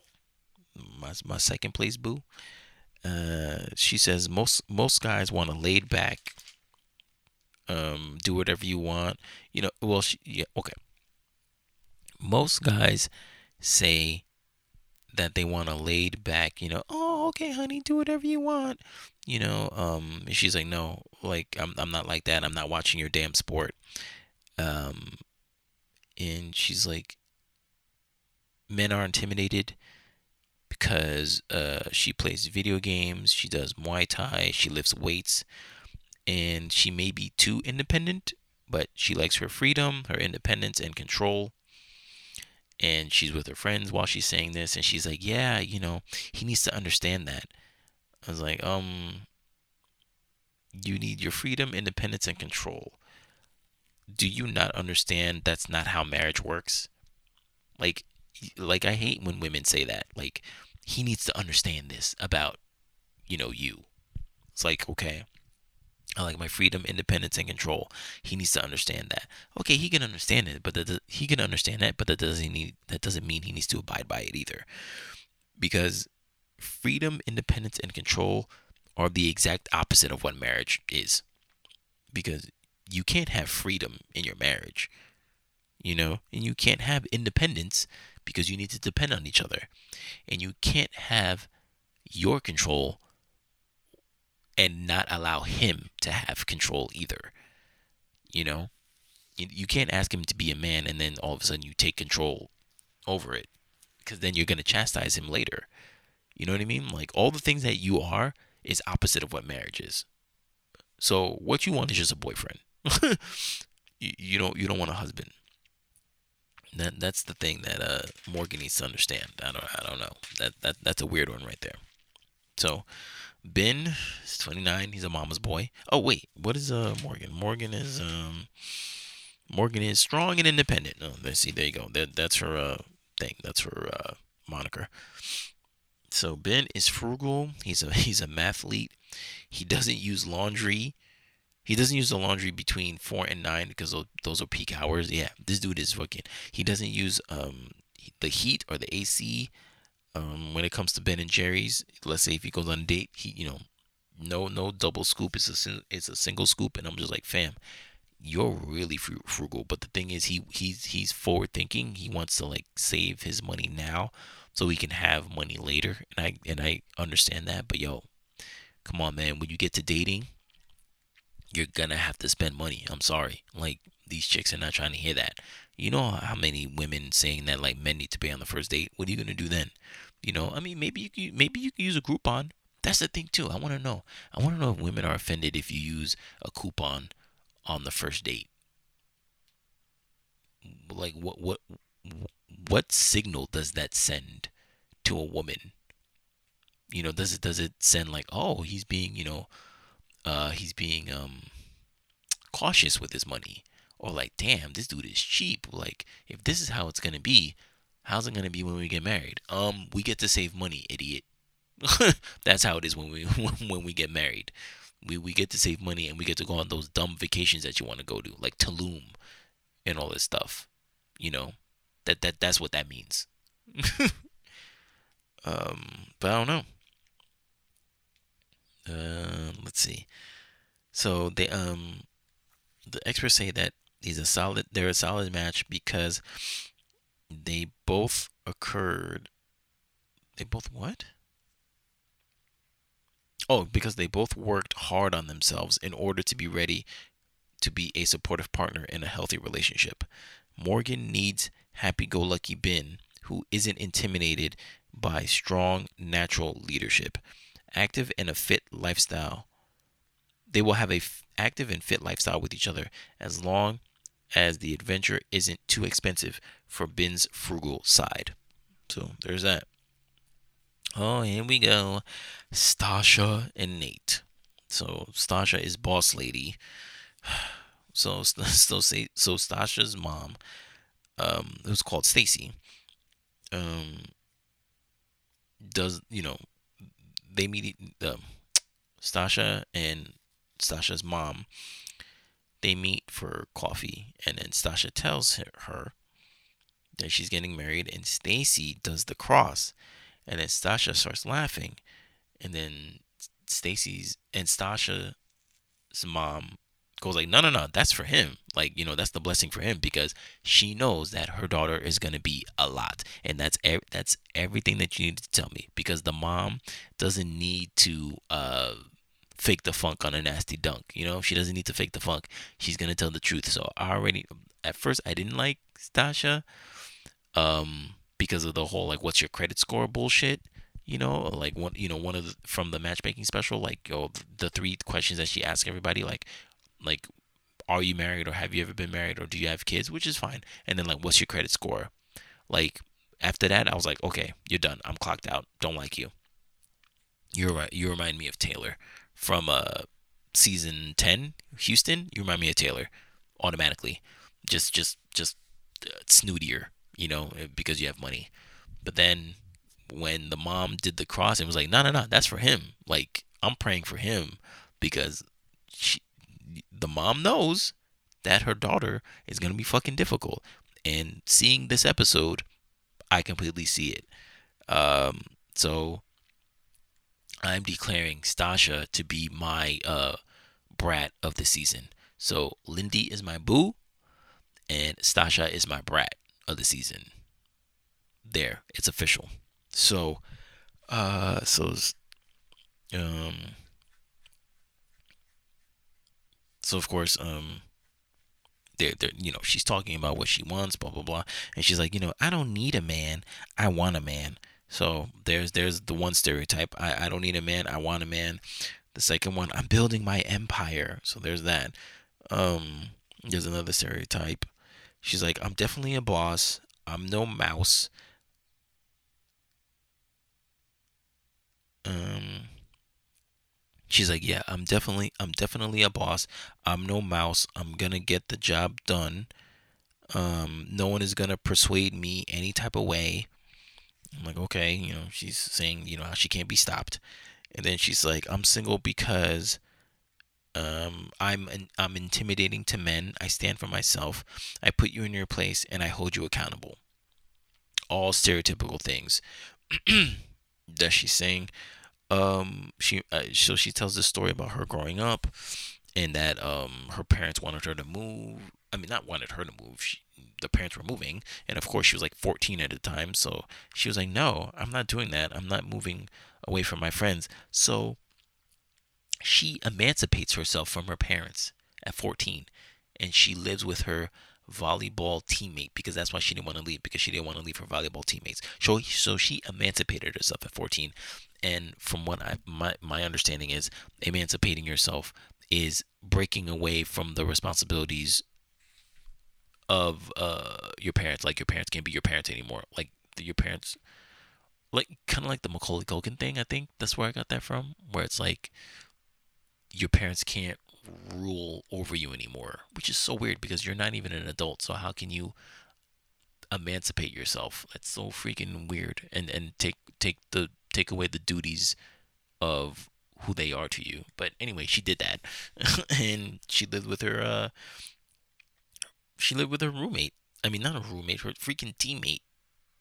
my, my second place boo. Uh, she says most most guys want a laid back, um, do whatever you want. You know, well, she, yeah, okay most guys say that they want a laid back, you know, oh, okay, honey, do whatever you want. You know, um, she's like, no, like, I'm, I'm not like that. I'm not watching your damn sport. Um, and she's like, men are intimidated because uh, she plays video games, she does Muay Thai, she lifts weights, and she may be too independent, but she likes her freedom, her independence, and control. And she's with her friends while she's saying this and she's like yeah you know he needs to understand that. I was like um you need your freedom independence and control. Do you not understand that's not how marriage works? Like like i hate when women say that like he needs to understand this about you know you. It's like okay I like my freedom, independence, and control. He needs to understand that. Okay, he can understand it, but that, he can understand that, but that doesn't need that doesn't mean he needs to abide by it either. Because freedom, independence, and control are the exact opposite of what marriage is. Because you can't have freedom in your marriage, you know, and you can't have independence because you need to depend on each other, and you can't have your control and not allow him to have control either. You know, you, can't ask him to be a man and then all of a sudden you take control over it because then you're going to chastise him later. You know what I mean? Like all the things that you are is opposite of what marriage is. So what you want is just a boyfriend. you, you don't you don't want a husband. That that's the thing that uh Morgan needs to understand. I don't I don't know. That that that's a weird one right there. So Ben is 29. He's a mama's boy. Oh wait, what is uh Morgan? Morgan is um Morgan is strong and independent. Oh, let's see. There you go. That that's her uh thing. That's her uh moniker. So Ben is frugal. He's a he's a mathlete. He doesn't use laundry. He doesn't use the laundry between four and nine because those are peak hours. Yeah, this dude is fucking. He doesn't use um the heat or the AC um, when it comes to Ben and Jerry's, let's say if he goes on a date, he you know, no no double scoop. It's a it's a single scoop, and I'm just like, fam, you're really frugal. But the thing is, he he's he's forward thinking. He wants to like save his money now, so he can have money later. And I and I understand that. But yo, come on, man. When you get to dating, you're gonna have to spend money. I'm sorry. Like these chicks are not trying to hear that. You know how many women saying that like men need to pay on the first date? What are you gonna do then? You know, I mean, maybe you can, maybe you can use a Groupon. That's the thing too. I want to know. I want to know if women are offended if you use a coupon on the first date. Like what what what signal does that send to a woman? You know, does it does it send like, oh, he's being, you know, uh, he's being um cautious with his money, or like, damn, this dude is cheap. Like, if this is how it's gonna be, How's it gonna be when we get married? Um, we get to save money, idiot. That's how it is when we when we get married. We we get to save money and we get to go on those dumb vacations that you want to go to, like Tulum and all this stuff. You know, that that that's what that means. um, but I don't know. Uh, let's see. So they um, the experts say that he's a solid. They're a solid match because they both occurred. They both what? Oh, because they both worked hard on themselves in order to be ready to be a supportive partner in a healthy relationship. Morgan needs happy go lucky Ben, who isn't intimidated by strong natural leadership. Active and a fit lifestyle. They will have a f- active and fit lifestyle with each other as long as the adventure isn't too expensive for Ben's frugal side. So there's that. Oh, here we go. Stasha and Nate. So Stasha is boss lady. So so so Stasha's mom, um, who's called Stacy, um, does you know they meet um, Stasha and Stasha's mom they meet for coffee, and then Stasha tells her that she's getting married, and Stacy does the cross, and then Stasha starts laughing, and then Stacy's and Stasha's mom goes like, no, no, no, that's for him. Like, you know, that's the blessing for him because she knows that her daughter is gonna be a lot, and that's ev- that's everything that you need to tell me because the mom doesn't need to uh fake the funk on a nasty dunk. You know, she doesn't need to fake the funk. She's gonna tell the truth. So I already at first I didn't like Stasha, um, because of the whole like what's your credit score bullshit. You know, like one you know one of the, from the matchmaking special, like yo the three questions that she asked everybody, like like are you married or have you ever been married or do you have kids, which is fine. And then like what's your credit score? Like after that, I was like, okay, you're done. I'm clocked out. Don't like you. You're right. You remind me of Taylor from uh season 10 Houston, you remind me of Taylor automatically. Just just just uh, snootier, you know, eh, because you have money. But then when the mom did the cross and was like, "No, no, no, that's for him." Like, I'm praying for him because she, the mom knows that her daughter is going to be fucking difficult. And seeing this episode, I completely see it. Um, so I'm declaring Stasha to be my uh, brat of the season. So Lindy is my boo, and Stasha is my brat of the season. There, it's official. So, uh, so, um, so of course, um, they're, they're, you know, she's talking about what she wants, blah blah blah, and she's like, you know, I don't need a man, I want a man. So there's there's the one stereotype. I, I don't need a man, I want a man. The second one, I'm building my empire. So there's that. Um, there's another stereotype. She's like, I'm definitely a boss. I'm no mouse. Um, she's like, yeah, I'm definitely, I'm definitely a boss. I'm no mouse. I'm gonna get the job done. Um, no one is gonna persuade me any type of way. I'm like, okay, you know, she's saying, you know, she can't be stopped. And then she's like, I'm single because um, I'm I'm intimidating to men. I stand for myself. I put you in your place and I hold you accountable. All stereotypical things that she's saying. Um, she uh, so she tells this story about her growing up, and that um her parents wanted her to move. I mean, not wanted her to move. She, the parents were moving, and of course she was like 14 at the time. So she was like, "No, I'm not doing that. I'm not moving away from my friends." So she emancipates herself from her parents at 14 and she lives with her volleyball teammate because that's why she didn't want to leave because she didn't want to leave her volleyball teammates. So so she emancipated herself at 14 and from what I my my understanding is emancipating yourself is breaking away from the responsibilities of uh your parents like your parents can't be your parents anymore like your parents like kind of like the Macaulay Culkin thing I think that's where I got that from where it's like your parents can't rule over you anymore, which is so weird because you're not even an adult. So how can you emancipate yourself? That's so freaking weird. And and take take the take away the duties of who they are to you. But anyway, she did that, and she lived with her. Uh, she lived with her roommate. I mean, not a roommate, her freaking teammate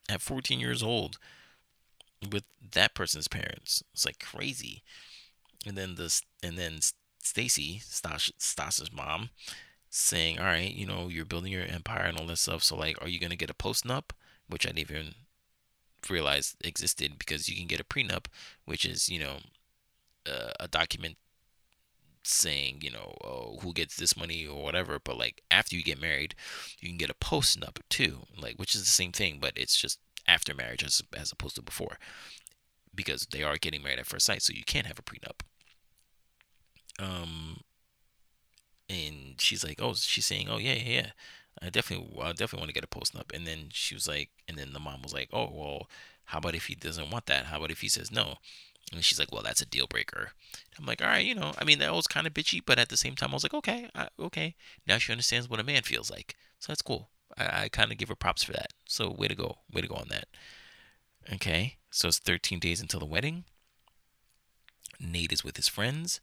at 14 years old with that person's parents. It's like crazy and then the and then Stacy Stas's mom saying, "All right, you know, you're building your empire and all this stuff. So like, are you gonna get a postnup?" Which I didn't even realize existed because you can get a prenup, which is you know uh, a document saying you know oh, who gets this money or whatever. But like after you get married, you can get a postnup too, like which is the same thing, but it's just after marriage as as opposed to before because they are getting married at first sight, so you can't have a prenup um, and she's like, oh, she's saying, oh yeah, yeah, yeah. I definitely, I definitely want to get a postnup. And then she was like, and then the mom was like, oh well, how about if he doesn't want that? How about if he says no? And she's like, well, that's a deal breaker. I'm like, all right, you know, I mean, that was kind of bitchy, but at the same time, I was like, okay, I, okay. Now she understands what a man feels like, so that's cool. I, I kind of give her props for that. So way to go, way to go on that. Okay, so it's 13 days until the wedding. Nate is with his friends.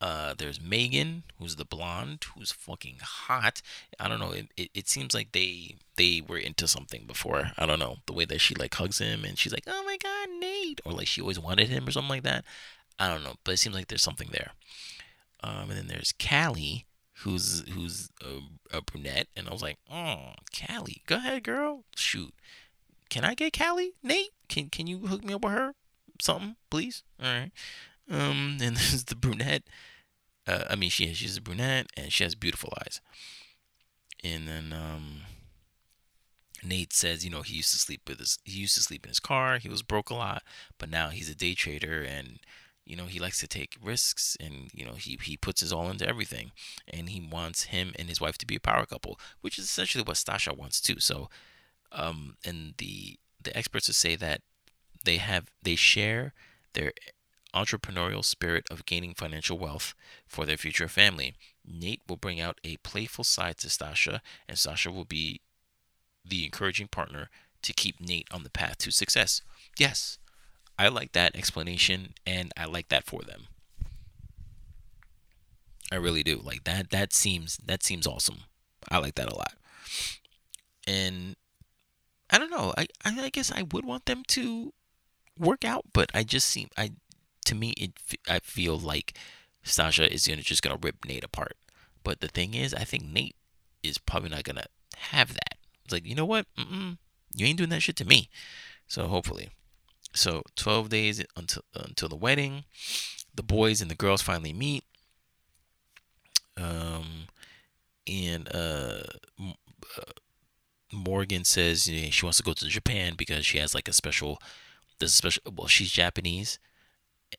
Uh, there's Megan, who's the blonde, who's fucking hot. I don't know. It, it, it, seems like they they were into something before. I don't know the way that she like hugs him and she's like, "Oh my god, Nate," or like she always wanted him or something like that. I don't know, but it seems like there's something there. Um, and then there's Callie, who's who's a, a brunette, and I was like, "Oh, Callie, go ahead, girl, shoot." Can I get Callie, Nate? Can can you hook me up with her? Something, please. All right. Um, and there's the brunette. Uh, I mean, she she's a brunette and she has beautiful eyes. And then um, Nate says, you know, he used to sleep with his he used to sleep in his car. He was broke a lot, but now he's a day trader and you know he likes to take risks and you know he he puts his all into everything and he wants him and his wife to be a power couple, which is essentially what Stasha wants too. So, um, and the the experts say that they have they share their entrepreneurial spirit of gaining financial wealth for their future family. Nate will bring out a playful side to Sasha, and Sasha will be the encouraging partner to keep Nate on the path to success. Yes, I like that explanation, and I like that for them. I really do. Like that. That seems that seems awesome. I like that a lot. And I don't know. I I guess I would want them to work out, but I just seem I to me, it I feel like Sasha is gonna just gonna rip Nate apart. But the thing is, I think Nate is probably not gonna have that. It's like, you know what? Mm-mm, you ain't doing that shit to me. So hopefully, so 12 days until until the wedding, the boys and the girls finally meet. Um, and uh, uh Morgan says you know, she wants to go to Japan because she has like a special, this special. Well, she's Japanese,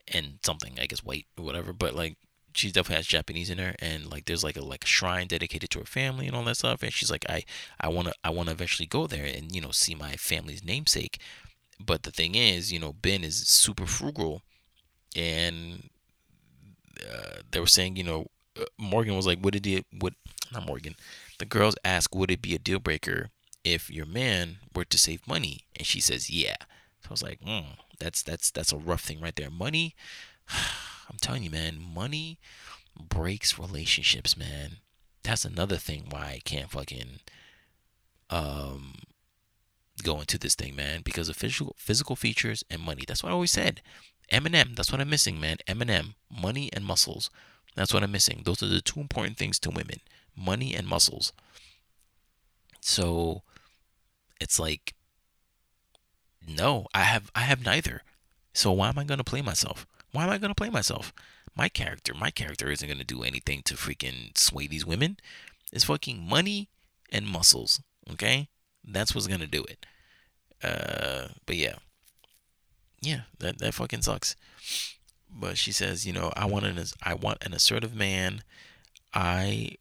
and something, I guess white or whatever. But like she definitely has Japanese in her, and like there's like a like a shrine dedicated to her family and all that stuff. And she's like, I I wanna I wanna eventually go there and you know see my family's namesake. But the thing is, you know, Ben is super frugal, and uh, they were saying, you know, uh, Morgan was like, would it be would not Morgan? The girls ask, would it be a deal breaker if your man were to save money? And she says, yeah. So I was like, mm, that's that's that's a rough thing right there. Money. I'm telling you, man, money breaks relationships, man. That's another thing why I can't fucking um go into this thing, man, because of physical physical features and money. That's what I always said. Eminem, that's what I'm missing, man. Eminem, money and muscles. That's what I'm missing. Those are the two important things to women: money and muscles. So it's like no, I have I have neither. So why am I gonna play myself? Why am I gonna play myself? My character, my character isn't gonna do anything to freaking sway these women. It's fucking money and muscles. Okay, that's what's gonna do it. Uh, but yeah, yeah, that that fucking sucks. But she says, you know, I want an I want an assertive man. I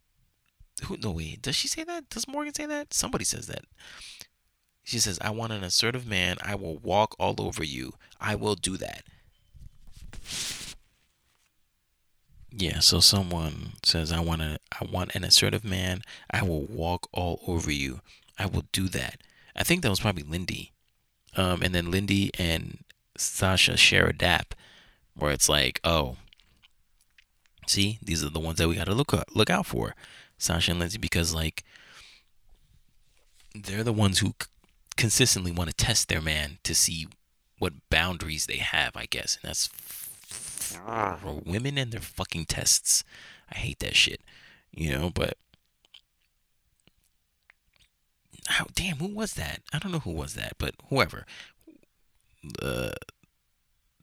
who no wait, does she say that? Does Morgan say that? Somebody says that. She says, I want an assertive man. I will walk all over you. I will do that. Yeah, so someone says I want a I want an assertive man. I will walk all over you. I will do that. I think that was probably Lindy. Um, and then Lindy and Sasha share a dap where it's like, oh, see, these are the ones that we got to look up, look out for, Sasha and Lindsay, because like they're the ones who consistently want to test their man to see what boundaries they have, I guess, and that's for women and their fucking tests. I hate that shit, you know, but. How, damn, who was that? I don't know who was that, but whoever. Uh,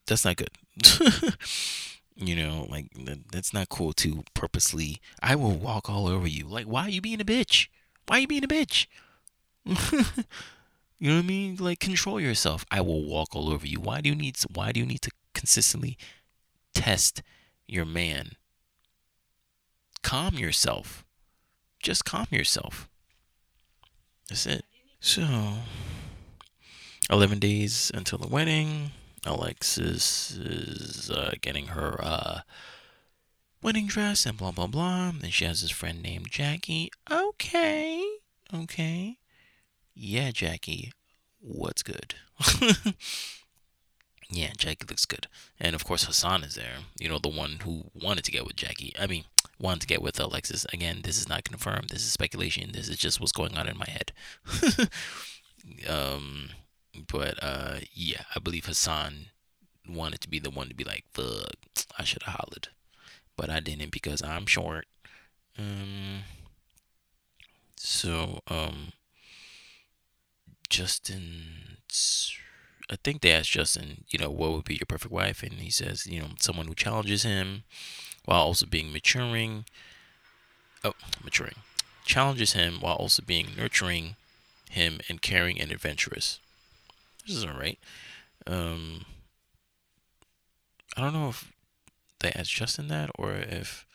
that's not good. you know, like that's not cool to purposely. I will walk all over you. Like, why are you being a bitch? Why are you being a bitch? you know what I mean? Like, control yourself. I will walk all over you. Why do you need? To, why do you need to consistently test your man? Calm yourself. Just calm yourself. That's it. So, 11 days until the wedding. Alexis is uh, getting her uh, wedding dress and blah blah blah. And she has this friend named Jackie. Okay, okay, yeah, Jackie, what's good? yeah, Jackie looks good, and of course Hassan is there. You know, the one who wanted to get with Jackie. I mean, wanted to get with Alexis. Again, this is not confirmed. This is speculation. This is just what's going on in my head. um but uh, yeah, I believe Hassan wanted to be the one to be like, "Fuck, I should have hollered," but I didn't because I'm short. Um. So um. Justin, I think they asked Justin, you know, what would be your perfect wife, and he says, you know, someone who challenges him while also being maturing. Oh, maturing, challenges him while also being nurturing him and caring and adventurous. This is alright. Um, I don't know if they asked Justin that or if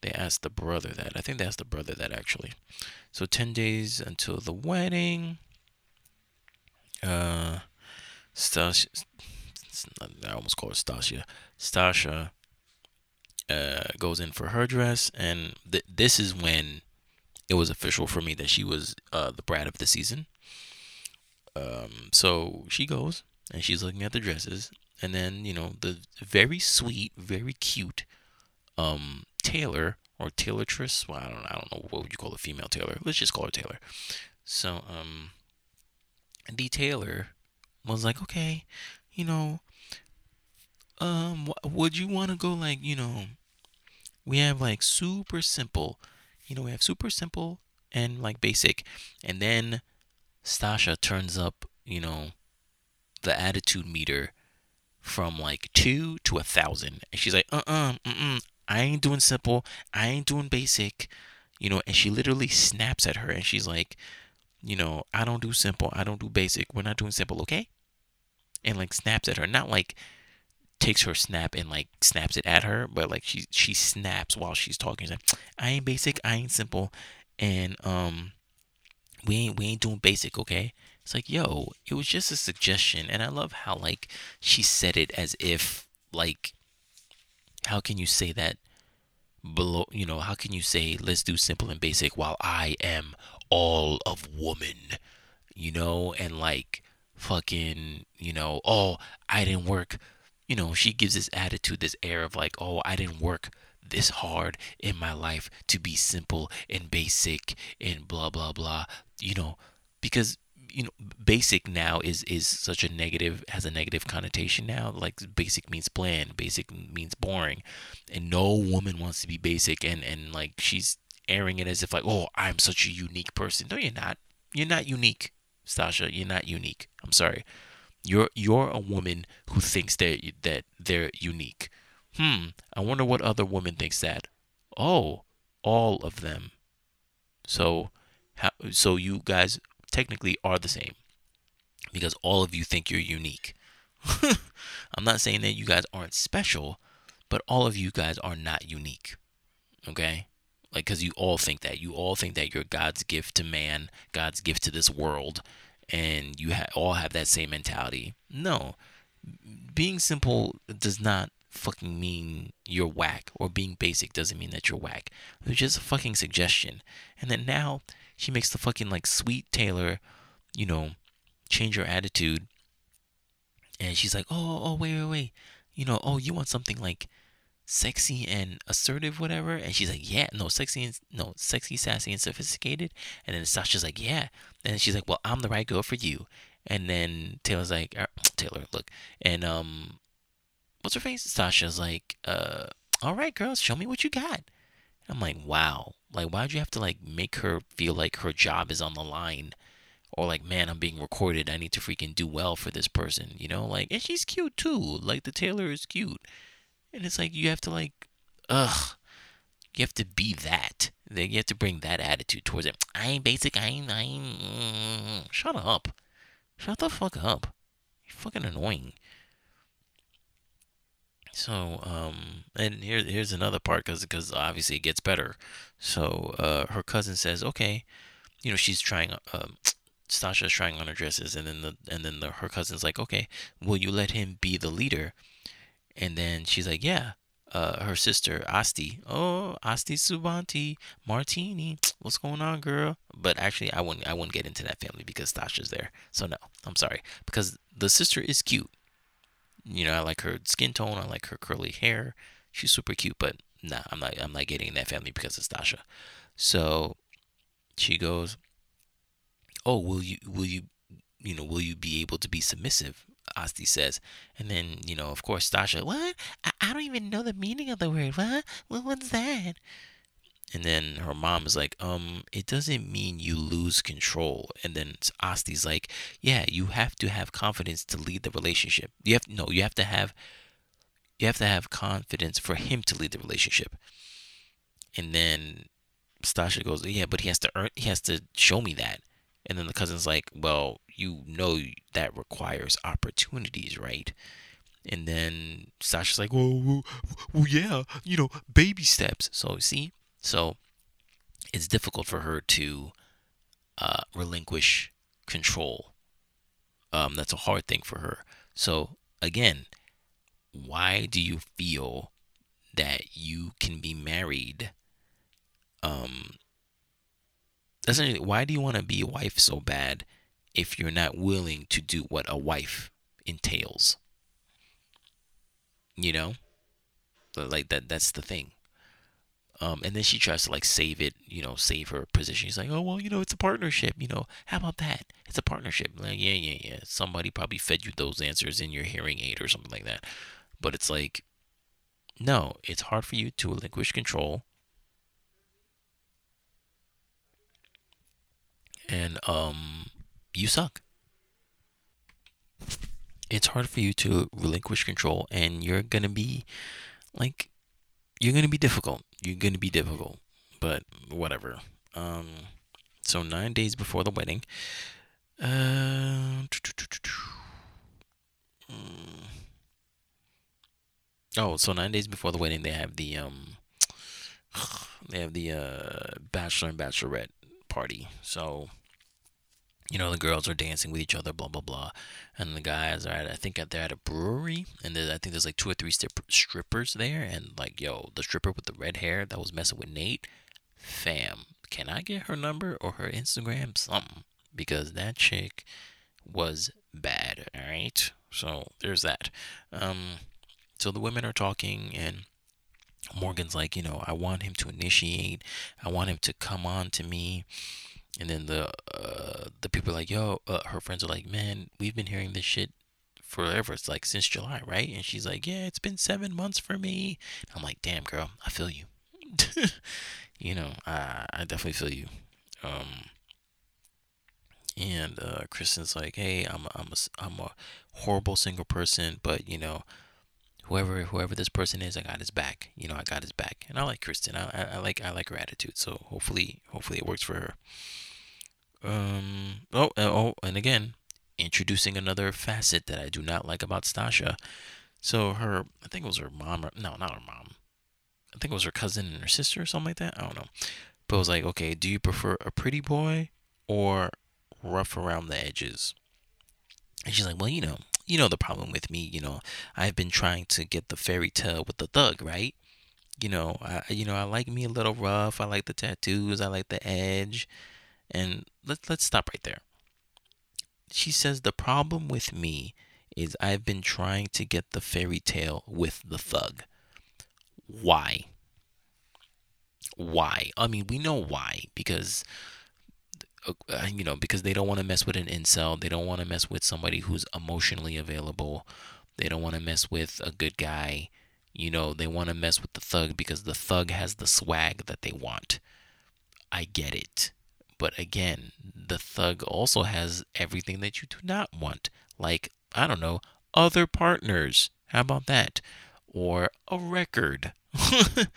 they asked the brother that. I think they asked the brother that actually. So 10 days until the wedding. Uh, I almost call her Stasia. Stasha uh, goes in for her dress, and th- this is when it was official for me that she was uh, the bride of the season. Um, so she goes and she's looking at the dresses, and then you know the very sweet, very cute um, Taylor or Taylortress. Well, I don't, I don't know what would you call a female Taylor. Let's just call her Taylor. So um, the Taylor was like, okay, you know, um, would you want to go like you know, we have like super simple, you know, we have super simple and like basic, and then Stasha turns up, you know, the attitude meter from like two to a thousand. And she's like, uh uh-uh, uh, I ain't doing simple. I ain't doing basic. You know, and she literally snaps at her and she's like, you know, I don't do simple. I don't do basic. We're not doing simple, okay? And like snaps at her. Not like takes her snap and like snaps it at her, but like she she snaps while she's talking. She's like, I ain't basic, I ain't simple, and um, we ain't we ain't doing basic, okay? It's like, yo, it was just a suggestion, and I love how like she said it as if like, how can you say that below? You know, how can you say let's do simple and basic while I am all of woman? You know, and like fucking, you know, oh, I didn't work. You know, she gives this attitude, this air of like, oh, I didn't work this hard in my life to be simple and basic and blah blah blah. You know, because you know basic now is is such a negative has a negative connotation now like basic means bland basic means boring and no woman wants to be basic and and like she's airing it as if like oh i'm such a unique person. No you're not. You're not unique stasha you're not unique. I'm sorry. You're you're a woman who thinks that that they're unique. Hmm. I wonder what other woman thinks that. Oh all of them. So how, so you guys technically are the same because all of you think you're unique. I'm not saying that you guys aren't special, but all of you guys are not unique. Okay? Like, because you all think that. You all think that you're God's gift to man, God's gift to this world, and you ha- all have that same mentality. No. Being simple does not fucking mean you're whack, or being basic doesn't mean that you're whack. It's just a fucking suggestion. And then now she makes the fucking like sweet Taylor, you know, change her attitude. And she's like, oh, oh, oh wait, wait, wait. You know, oh, you want something like sexy and assertive, whatever. And she's like, yeah, no, sexy and no, sexy, sassy, and sophisticated. And then Sasha's like, yeah. And she's like, well, I'm the right girl for you. And then Taylor's like, er, Taylor, look, and um, what's her face? Sasha's like, uh, all right, girls, show me what you got. I'm like, wow, like, why'd you have to like make her feel like her job is on the line? Or like, man, I'm being recorded. I need to freaking do well for this person, you know? Like, and she's cute too. Like the Taylor is cute. And it's like you have to like, ugh, you have to be that. Then You have to bring that attitude towards it. I ain't basic. I ain't. I ain't. Mm, shut up. Shut the fuck up. You're fucking annoying. So, um, and here, here's another part because because obviously it gets better. So, uh, her cousin says, okay, you know, she's trying, um, Stasha's trying on her dresses, and then the and then the, her cousin's like, okay, will you let him be the leader? And then she's like, yeah. Uh, her sister Asti, oh Asti Subanti Martini, what's going on, girl? But actually, I wouldn't I wouldn't get into that family because Stasha's there. So no, I'm sorry because the sister is cute you know, I like her skin tone. I like her curly hair. She's super cute, but nah, I'm not. I'm not getting in that family because it's Stasha. So she goes, "Oh, will you? Will you? You know, will you be able to be submissive?" Asti says, and then you know, of course, Stasha. What? I, I don't even know the meaning of the word. What? What? What's that? And then her mom is like, um, it doesn't mean you lose control. And then Asti's like, yeah, you have to have confidence to lead the relationship. You have no, you have to have you have to have confidence for him to lead the relationship. And then Stasha goes, yeah, but he has to earn, he has to show me that. And then the cousin's like, well, you know that requires opportunities, right? And then Sasha's like, well, well, well, yeah, you know, baby steps. So see, so it's difficult for her to uh, relinquish control. Um, that's a hard thing for her. So again, why do you feel that you can be married? Um, essentially, why do you want to be a wife so bad if you're not willing to do what a wife entails? You know, like that. That's the thing. Um, and then she tries to like save it, you know, save her position. She's like, oh well, you know, it's a partnership. You know, how about that? It's a partnership. Like, yeah, yeah, yeah. Somebody probably fed you those answers in your hearing aid or something like that. But it's like, no, it's hard for you to relinquish control. And um, you suck. It's hard for you to relinquish control, and you're gonna be like you're to be difficult. You're to be difficult, but whatever. Um, so nine days before the wedding, uh, Oh, so nine days before the wedding, they have the um, they have the uh, bachelor and bachelorette party. So, you know, the girls are dancing with each other, blah blah blah, and the guys are at I think they're at a brewery, and I think there's like two or three strippers there, and like yo, the stripper with the red hair that was messing with Nate, fam, can I get her number or her Instagram, something, because that chick was bad. All right, so there's that. Um so the women are talking, and Morgan's like, you know, I want him to initiate. I want him to come on to me. And then the uh, the people are like, yo, uh, her friends are like, man, we've been hearing this shit forever. It's like since July, right? And she's like, yeah, it's been seven months for me. I'm like, damn, girl, I feel you. you know, I, I definitely feel you. Um, and uh, Kristen's like, hey, I'm a, I'm a, I'm a horrible single person, but you know, whoever whoever this person is, I got his back. You know, I got his back, and I like Kristen. I, I, I like I like her attitude. So hopefully hopefully it works for her. Um. Oh. Oh. And again, introducing another facet that I do not like about Stasha. So her, I think it was her mom. Or, no, not her mom. I think it was her cousin and her sister or something like that. I don't know. But it was like, okay, do you prefer a pretty boy or rough around the edges? And she's like, well, you know, you know the problem with me, you know, I've been trying to get the fairy tale with the thug, right? You know, I you know, I like me a little rough. I like the tattoos, I like the edge. And let's let's stop right there. She says the problem with me is I've been trying to get the fairy tale with the thug. Why? Why? I mean, we know why because uh, you know, because they don't want to mess with an incel. They don't want to mess with somebody who's emotionally available. They don't want to mess with a good guy. You know, they want to mess with the thug because the thug has the swag that they want. I get it. But again, the thug also has everything that you do not want. Like, I don't know, other partners. How about that? Or a record.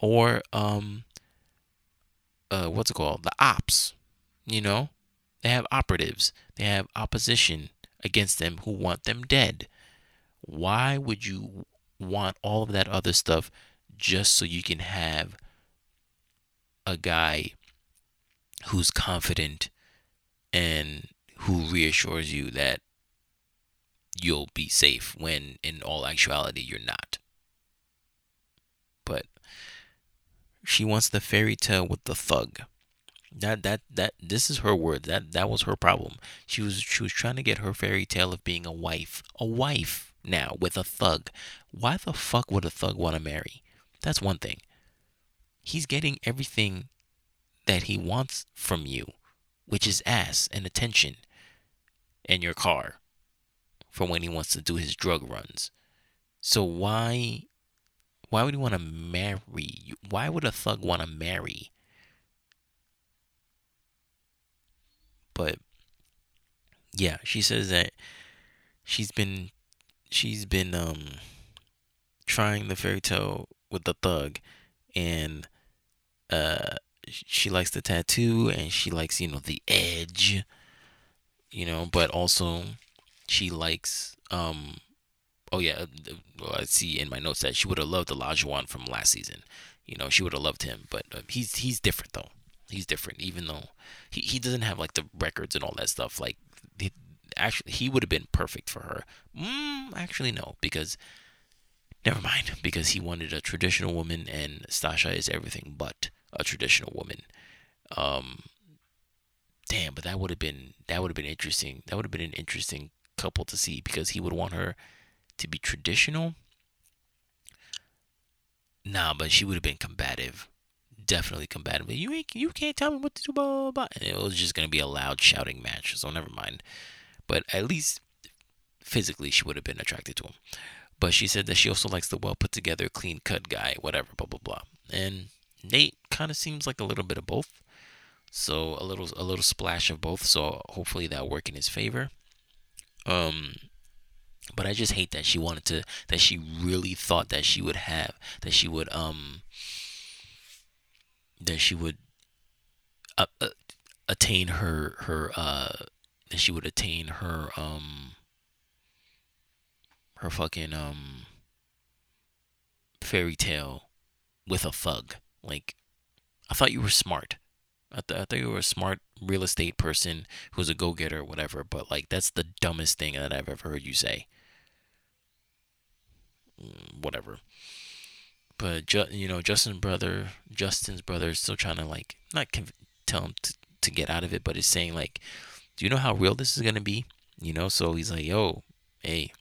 or um uh what's it called? The ops you know, they have operatives, they have opposition against them who want them dead. Why would you want all of that other stuff just so you can have a guy who's confident and who reassures you that you'll be safe when in all actuality you're not? But she wants the fairy tale with the thug. That that that this is her word. That that was her problem. She was she was trying to get her fairy tale of being a wife. A wife now with a thug. Why the fuck would a thug want to marry? That's one thing. He's getting everything that he wants from you, which is ass and attention and your car for when he wants to do his drug runs. So why why would he want to marry you? Why would a thug want to marry But yeah, she says that she's been she's been um trying the fairy tale with the thug and uh she likes the tattoo and she likes, you know, the edge, you know, but also she likes um oh yeah, well, I see in my notes that she would have loved the Olajuwon from last season. You know, she would have loved him, but uh, he's he's different though he's different, even though he, he doesn't have like the records and all that stuff. Like, he, actually, he would have been perfect for her. Mm, actually, no, because never mind, because he wanted a traditional woman, and Stasha is everything but a traditional woman. Um, damn, but that would have been that would have been interesting. That would have been an interesting couple to see because he would want her to be traditional. Nah, but she would have been combative definitely combative. You ain't, you can't tell me what to do, blah, blah, blah. And it was just gonna be a loud shouting match. So never mind. But at least physically, she would have been attracted to him. But she said that she also likes the well put together, clean cut guy, whatever, blah blah blah. And Nate kind of seems like a little bit of both. So a little a little splash of both. So hopefully that work in his favor. Um but I just hate that she wanted to that she really thought that she would have that she would um that she would uh, uh, attain her her uh that she would attain her um her fucking um fairy tale with a thug. Like, I thought you were smart. I, th- I thought you were a smart real estate person who's a go getter or whatever, but like, that's the dumbest thing that I've ever heard you say. Mm, whatever. But Ju- you know, Justin's brother, Justin's brother is still trying to like not conv- tell him to, to get out of it, but is saying like, do you know how real this is gonna be? You know, so he's like, yo, hey,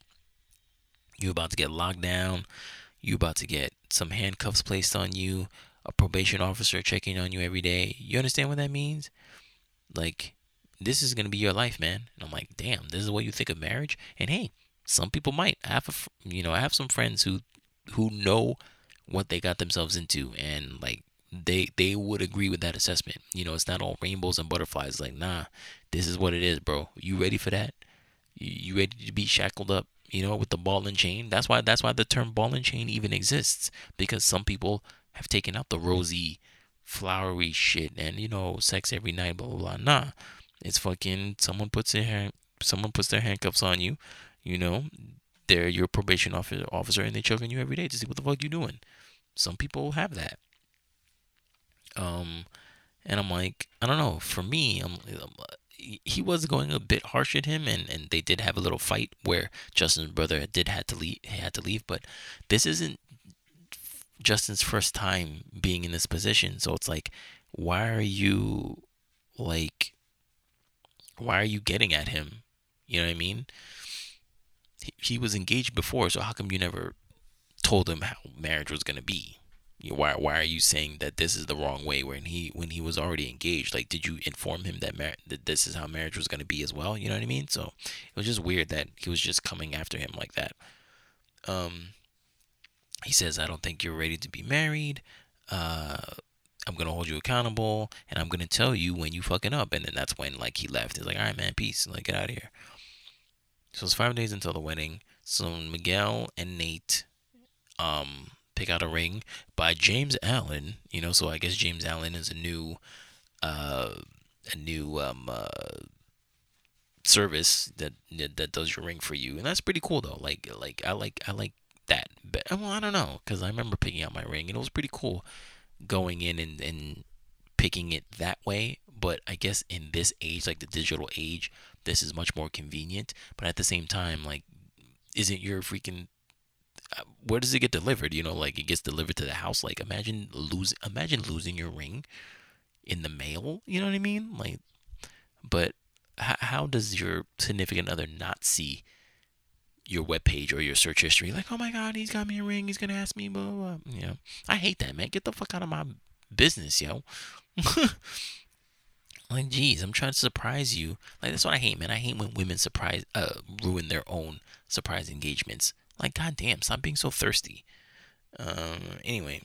you about to get locked down. You about to get some handcuffs placed on you. A probation officer checking on you every day. You understand what that means? Like, this is gonna be your life, man. And I'm like, damn, this is what you think of marriage. And hey, some people might. I have a, you know, I have some friends who, who know what they got themselves into, and like they they would agree with that assessment. You know, it's not all rainbows and butterflies. Like, nah, this is what it is, bro. You ready for that? You, you ready to be shackled up? You know, with the ball and chain. That's why that's why the term ball and chain even exists because some people have taken out the rosy, flowery shit and you know, sex every night, blah blah blah. Nah, it's fucking someone puts their hand, someone puts their handcuffs on you. You know, they're your probation officer, officer and they're choking you every day to see what the fuck you're doing. Some people have that. Um, and I'm like, I don't know. For me, I'm, I'm he was going a bit harsh at him, and, and they did have a little fight where Justin's brother did had to leave. He Had to leave, but this isn't Justin's first time being in this position. So it's like, why are you like, why are you getting at him? You know what I mean? He, he was engaged before, so how come you never told him how marriage was gonna be? why why are you saying that this is the wrong way when he when he was already engaged like did you inform him that mar- that this is how marriage was going to be as well you know what i mean so it was just weird that he was just coming after him like that um he says i don't think you're ready to be married. Uh i'm going to hold you accountable and i'm going to tell you when you fucking up. And then that's when like he left. He's like all right man peace. Like get out of here. So it's five days until the wedding. So miguel and nate um pick out a ring by James Allen. You know, so I guess James Allen is a new, uh, a new um, uh, service that that does your ring for you, and that's pretty cool though. Like like I like I like that. But well, I don't know because I remember picking out my ring and it was pretty cool going in and and picking it that way. But I guess in this age, like the digital age, this is much more convenient. But at the same time, like, isn't your freaking uh, where does it get delivered? You know, like it gets delivered to the house. Like imagine losing, imagine losing your ring in the mail. You know what I mean? Like, but h- how does your significant other not see your web page or your search history? Like, oh my God, he's got me a ring. He's gonna ask me, blah blah. blah. You know, I hate that, man. Get the fuck out of my business, yo. like, geez, I'm trying to surprise you. Like, that's what I hate, man. I hate when women surprise, uh, ruin their own surprise engagements. Like, goddamn, stop being so thirsty. Um, anyway,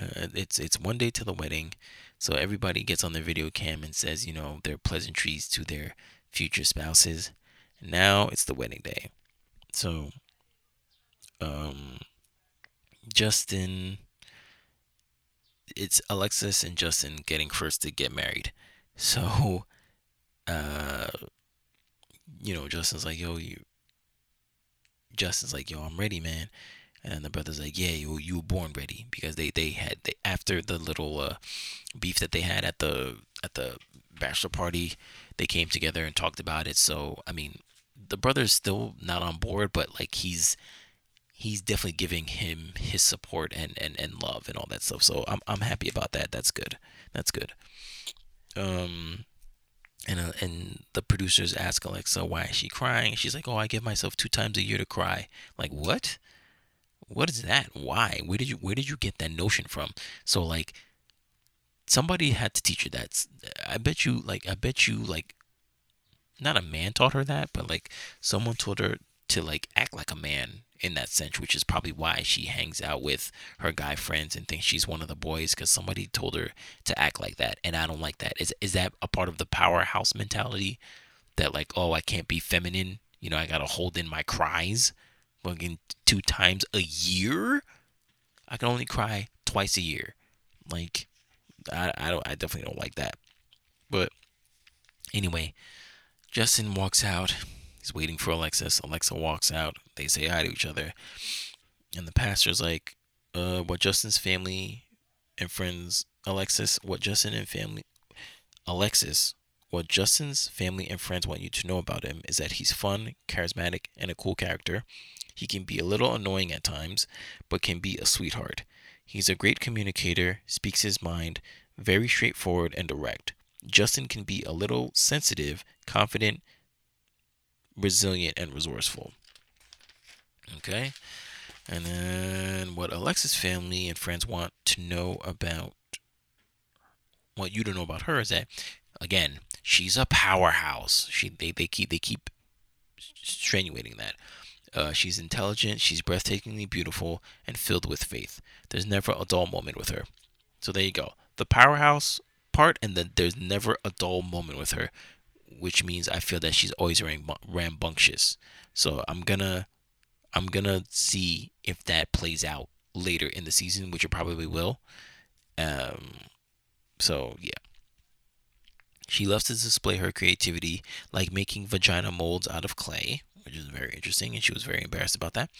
uh, it's it's one day to the wedding, so everybody gets on their video cam and says, you know, their pleasantries to their future spouses. Now it's the wedding day, so um, Justin, it's Alexis and Justin getting first to get married. So, uh, you know, Justin's like, yo, you Justin's like, "Yo, I'm ready, man," and the brother's like, "Yeah, you you were born ready," because they they had they, after the little uh, beef that they had at the at the bachelor party, they came together and talked about it. So I mean, the brother's still not on board, but like he's he's definitely giving him his support and and and love and all that stuff. So I'm I'm happy about that. That's good. That's good. Um and uh, and the producers ask Alexa why is she crying. She's like, "Oh, I give myself two times a year to cry." Like what? What is that? Why? Where did you where did you get that notion from? So like, somebody had to teach her that. I bet you like I bet you like, not a man taught her that, but like someone told her to like act like a man in that sense, which is probably why she hangs out with her guy friends and thinks she's one of the boys because somebody told her to act like that, and I don't like that. Is is that a part of the powerhouse mentality that like, oh, I can't be feminine, you know, I gotta hold in my cries, fucking two times a year. I can only cry twice a year, like, I I don't I definitely don't like that, but anyway, Justin walks out He's waiting for Alexis. Alexa walks out. They say hi to each other. And the pastor's like, uh, what Justin's family and friends, Alexis, what Justin and family, Alexis, what Justin's family and friends want you to know about him is that he's fun, charismatic, and a cool character. He can be a little annoying at times, but can be a sweetheart. He's a great communicator, speaks his mind, very straightforward and direct. Justin can be a little sensitive, confident, resilient, and resourceful. Okay? And then what Alexis' family and friends want to know about what you to know about her is that again, she's a powerhouse. She they, they keep they keep strenuating that. Uh, she's intelligent, she's breathtakingly beautiful, and filled with faith. There's never a dull moment with her. So there you go. The powerhouse part, and then there's never a dull moment with her, which means I feel that she's always rambunctious. So I'm gonna, I'm gonna see if that plays out later in the season, which it probably will. Um, so yeah. She loves to display her creativity, like making vagina molds out of clay, which is very interesting, and she was very embarrassed about that.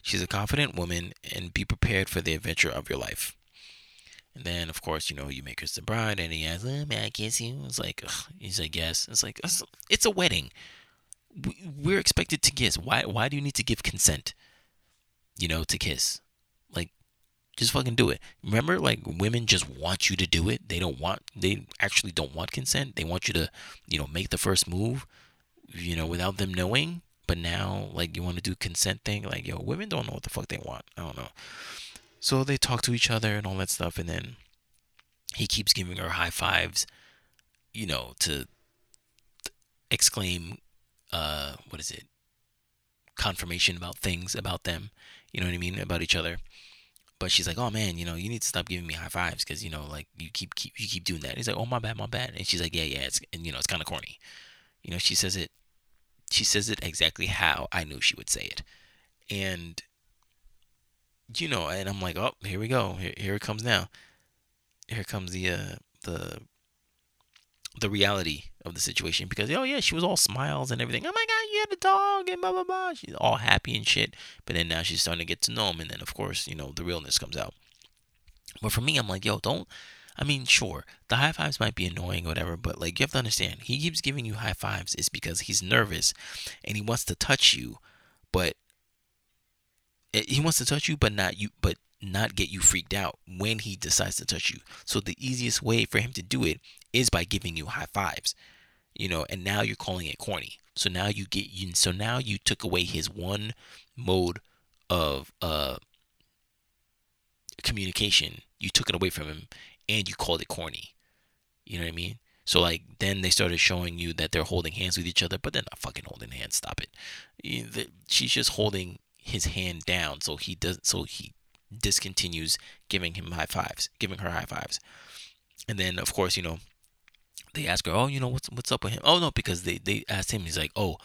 She's a confident woman, and be prepared for the adventure of your life. And then, of course, you know, you make the bride, and he asks, oh, "May I kiss you?" It's like, ugh. he's like, "Yes." It's like, it's a wedding. We're expected to kiss. Why? Why do you need to give consent? You know, to kiss. Like, just fucking do it. Remember, like women just want you to do it. They don't want. They actually don't want consent. They want you to, you know, make the first move. You know, without them knowing. But now, like, you want to do consent thing. Like, yo, women don't know what the fuck they want. I don't know. So they talk to each other and all that stuff, and then he keeps giving her high fives, you know, to exclaim, uh, what is it? Confirmation about things about them, you know what I mean, about each other. But she's like, "Oh man, you know, you need to stop giving me high fives because you know, like you keep keep you keep doing that." He's like, "Oh my bad, my bad," and she's like, "Yeah, yeah," it's and you know, it's kind of corny. You know, she says it she says it exactly how I knew she would say it. And you know, and I'm like, oh, here we go. Here, here it comes now. Here comes the uh, the the reality of the situation because oh yeah, she was all smiles and everything. Oh my god, you had a dog and blah blah blah. She's all happy and shit. But then now she's starting to get to know him, and then of course you know the realness comes out. But for me, I'm like, yo, don't. I mean, sure, the high fives might be annoying, or whatever, but like you have to understand, he keeps giving you high fives is because he's nervous and he wants to touch you, but he wants to touch you, but not you, but not get you freaked out when he decides to touch you. So the easiest way for him to do it is by giving you high fives, you know. And now you're calling it corny. So now you get you. So now you took away his one mode of uh communication. You took it away from him, and you called it corny. You know what I mean? So like then they started showing you that they're holding hands with each other, but they're not fucking holding hands. Stop it. She's just holding his hand down so he does so he discontinues giving him high fives, giving her high fives. And then of course, you know, they ask her, "Oh, you know, what's what's up with him?" Oh no, because they they asked him. He's like, "Oh,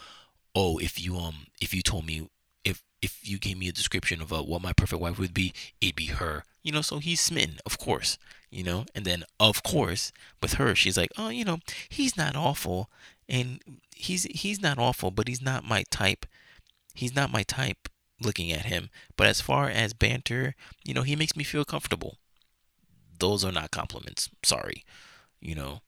oh, if you um if you told me if if you gave me a description of uh, what my perfect wife would be, it'd be her." You know, so he's smitten, of course. You know, and then of course with her, she's like, "Oh, you know, he's not awful, and he's he's not awful, but he's not my type. He's not my type." Looking at him. But as far as banter, you know, he makes me feel comfortable. Those are not compliments. Sorry. You know,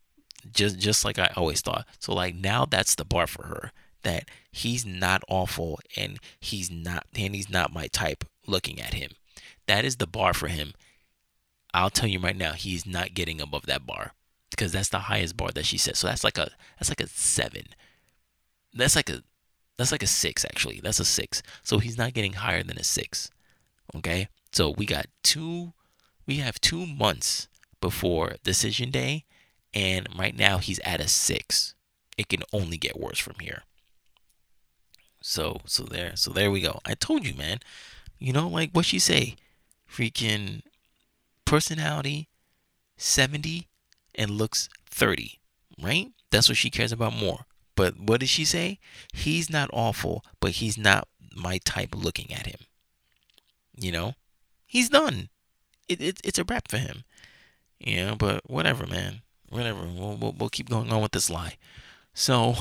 just just like I always thought. So like now that's the bar for her that he's not awful and he's not and he's not my type looking at him. That is the bar for him. I'll tell you right now, he's not getting above that bar because that's the highest bar that she set. So that's like a that's like a 7. That's like a that's like a six, actually. That's a six. So he's not getting higher than a six. Okay? So we got two, we have two months before decision day. And right now he's at a six. It can only get worse from here. So, so there, so there we go. I told you, man. You know, like what she say? Freaking personality 70 and looks 30, right? That's what she cares about more. But what did she say? He's not awful, but he's not my type looking at him. You know? He's done. It, it, it's a wrap for him. You know, but whatever, man. Whatever. We'll, we'll, we'll keep going on with this lie. So,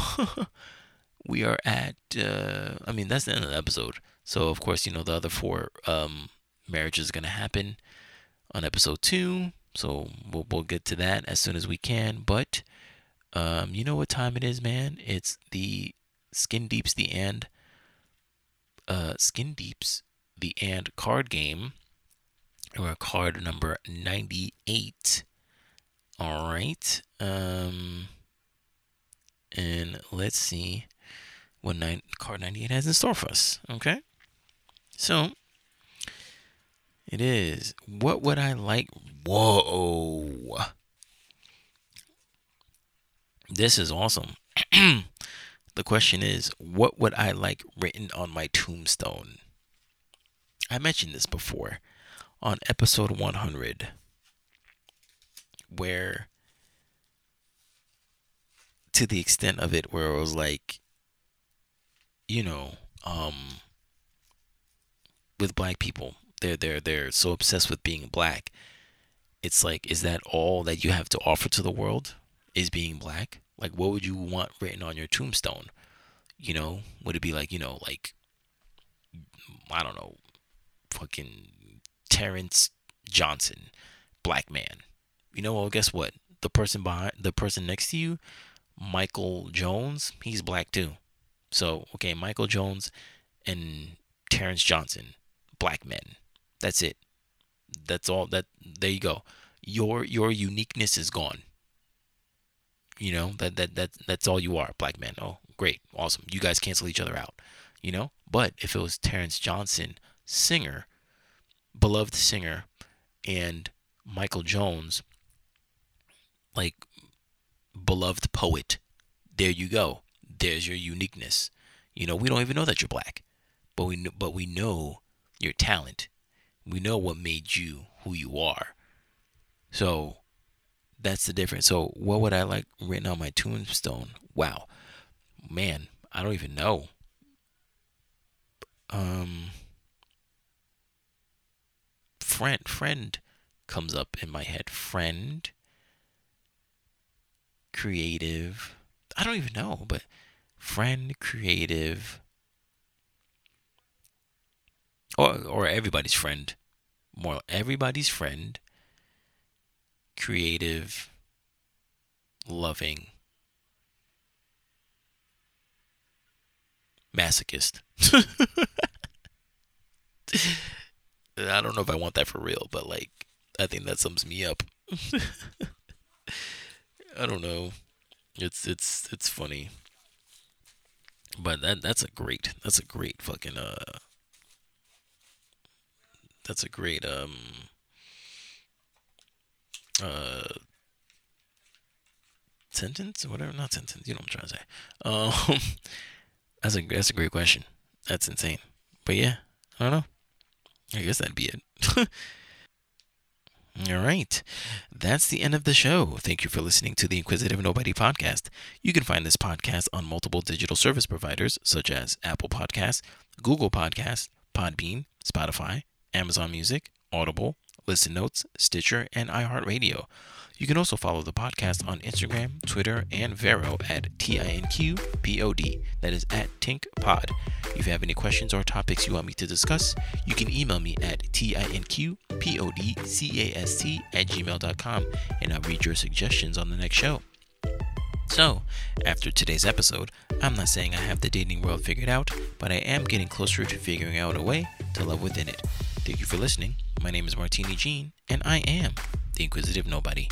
we are at, uh, I mean, that's the end of the episode. So of course, you know the other four um, marriages is gonna happen on episode two. So we'll we'll get to that as soon as we can. But um, you know what time it is, man? It's the Skin Deeps the and uh, Skin Deeps the and card game. Or card number ninety eight. All right. Um, and let's see what nine, card 98 has in store for us. Okay. So it is. What would I like? Whoa. This is awesome. the question is, what would I like written on my tombstone? I mentioned this before on episode 100, where to the extent of it, where it was like, you know, um, with black people. They're they're they're so obsessed with being black. It's like, is that all that you have to offer to the world? Is being black? Like, what would you want written on your tombstone? You know, would it be like, you know, like, I don't know, fucking Terrence Johnson, black man. You know, well, guess what? The person behind, the person next to you, Michael Jones, he's black too. So, okay, Michael Jones and Terrence Johnson, black men. That's it. That's all that there you go. Your your uniqueness is gone. You know, that that that that's all you are, black man. Oh, great. Awesome. You guys cancel each other out. You know? But if it was Terrence Johnson, singer, beloved singer, and Michael Jones, like beloved poet, there you go. There's your uniqueness. You know, we don't even know that you're black, but we know, but we know your talent. We know what made you who you are. So that's the difference. So what would I like written on my tombstone? Wow. Man, I don't even know. Um friend friend comes up in my head. Friend creative. I don't even know, but friend creative or or everybody's friend, more everybody's friend, creative, loving, masochist. I don't know if I want that for real, but like I think that sums me up. I don't know. It's it's it's funny. But that that's a great that's a great fucking uh that's a great um uh sentence? Or whatever. Not sentence. You know what i'm trying to say. Um that's a that's a great question. That's insane. But yeah i don't know. I guess that'd be it. All right. That's the end of the show. Thank you for listening to the Inquisitive Nobody podcast. You can find this podcast on multiple digital service providers such as Apple Podcasts, Google Podcasts, Podbean, Spotify, Amazon Music, Audible, Listen Notes, Stitcher, and iHeartRadio. You can also follow the podcast on Instagram, Twitter, and Vero at TINQPOD. That is at TinkPod. If you have any questions or topics you want me to discuss, you can email me at TINQPODCAST at gmail.com and I'll read your suggestions on the next show. So, after today's episode, I'm not saying I have the dating world figured out, but I am getting closer to figuring out a way to love within it. Thank you for listening. My name is Martini Jean, and I am the Inquisitive Nobody.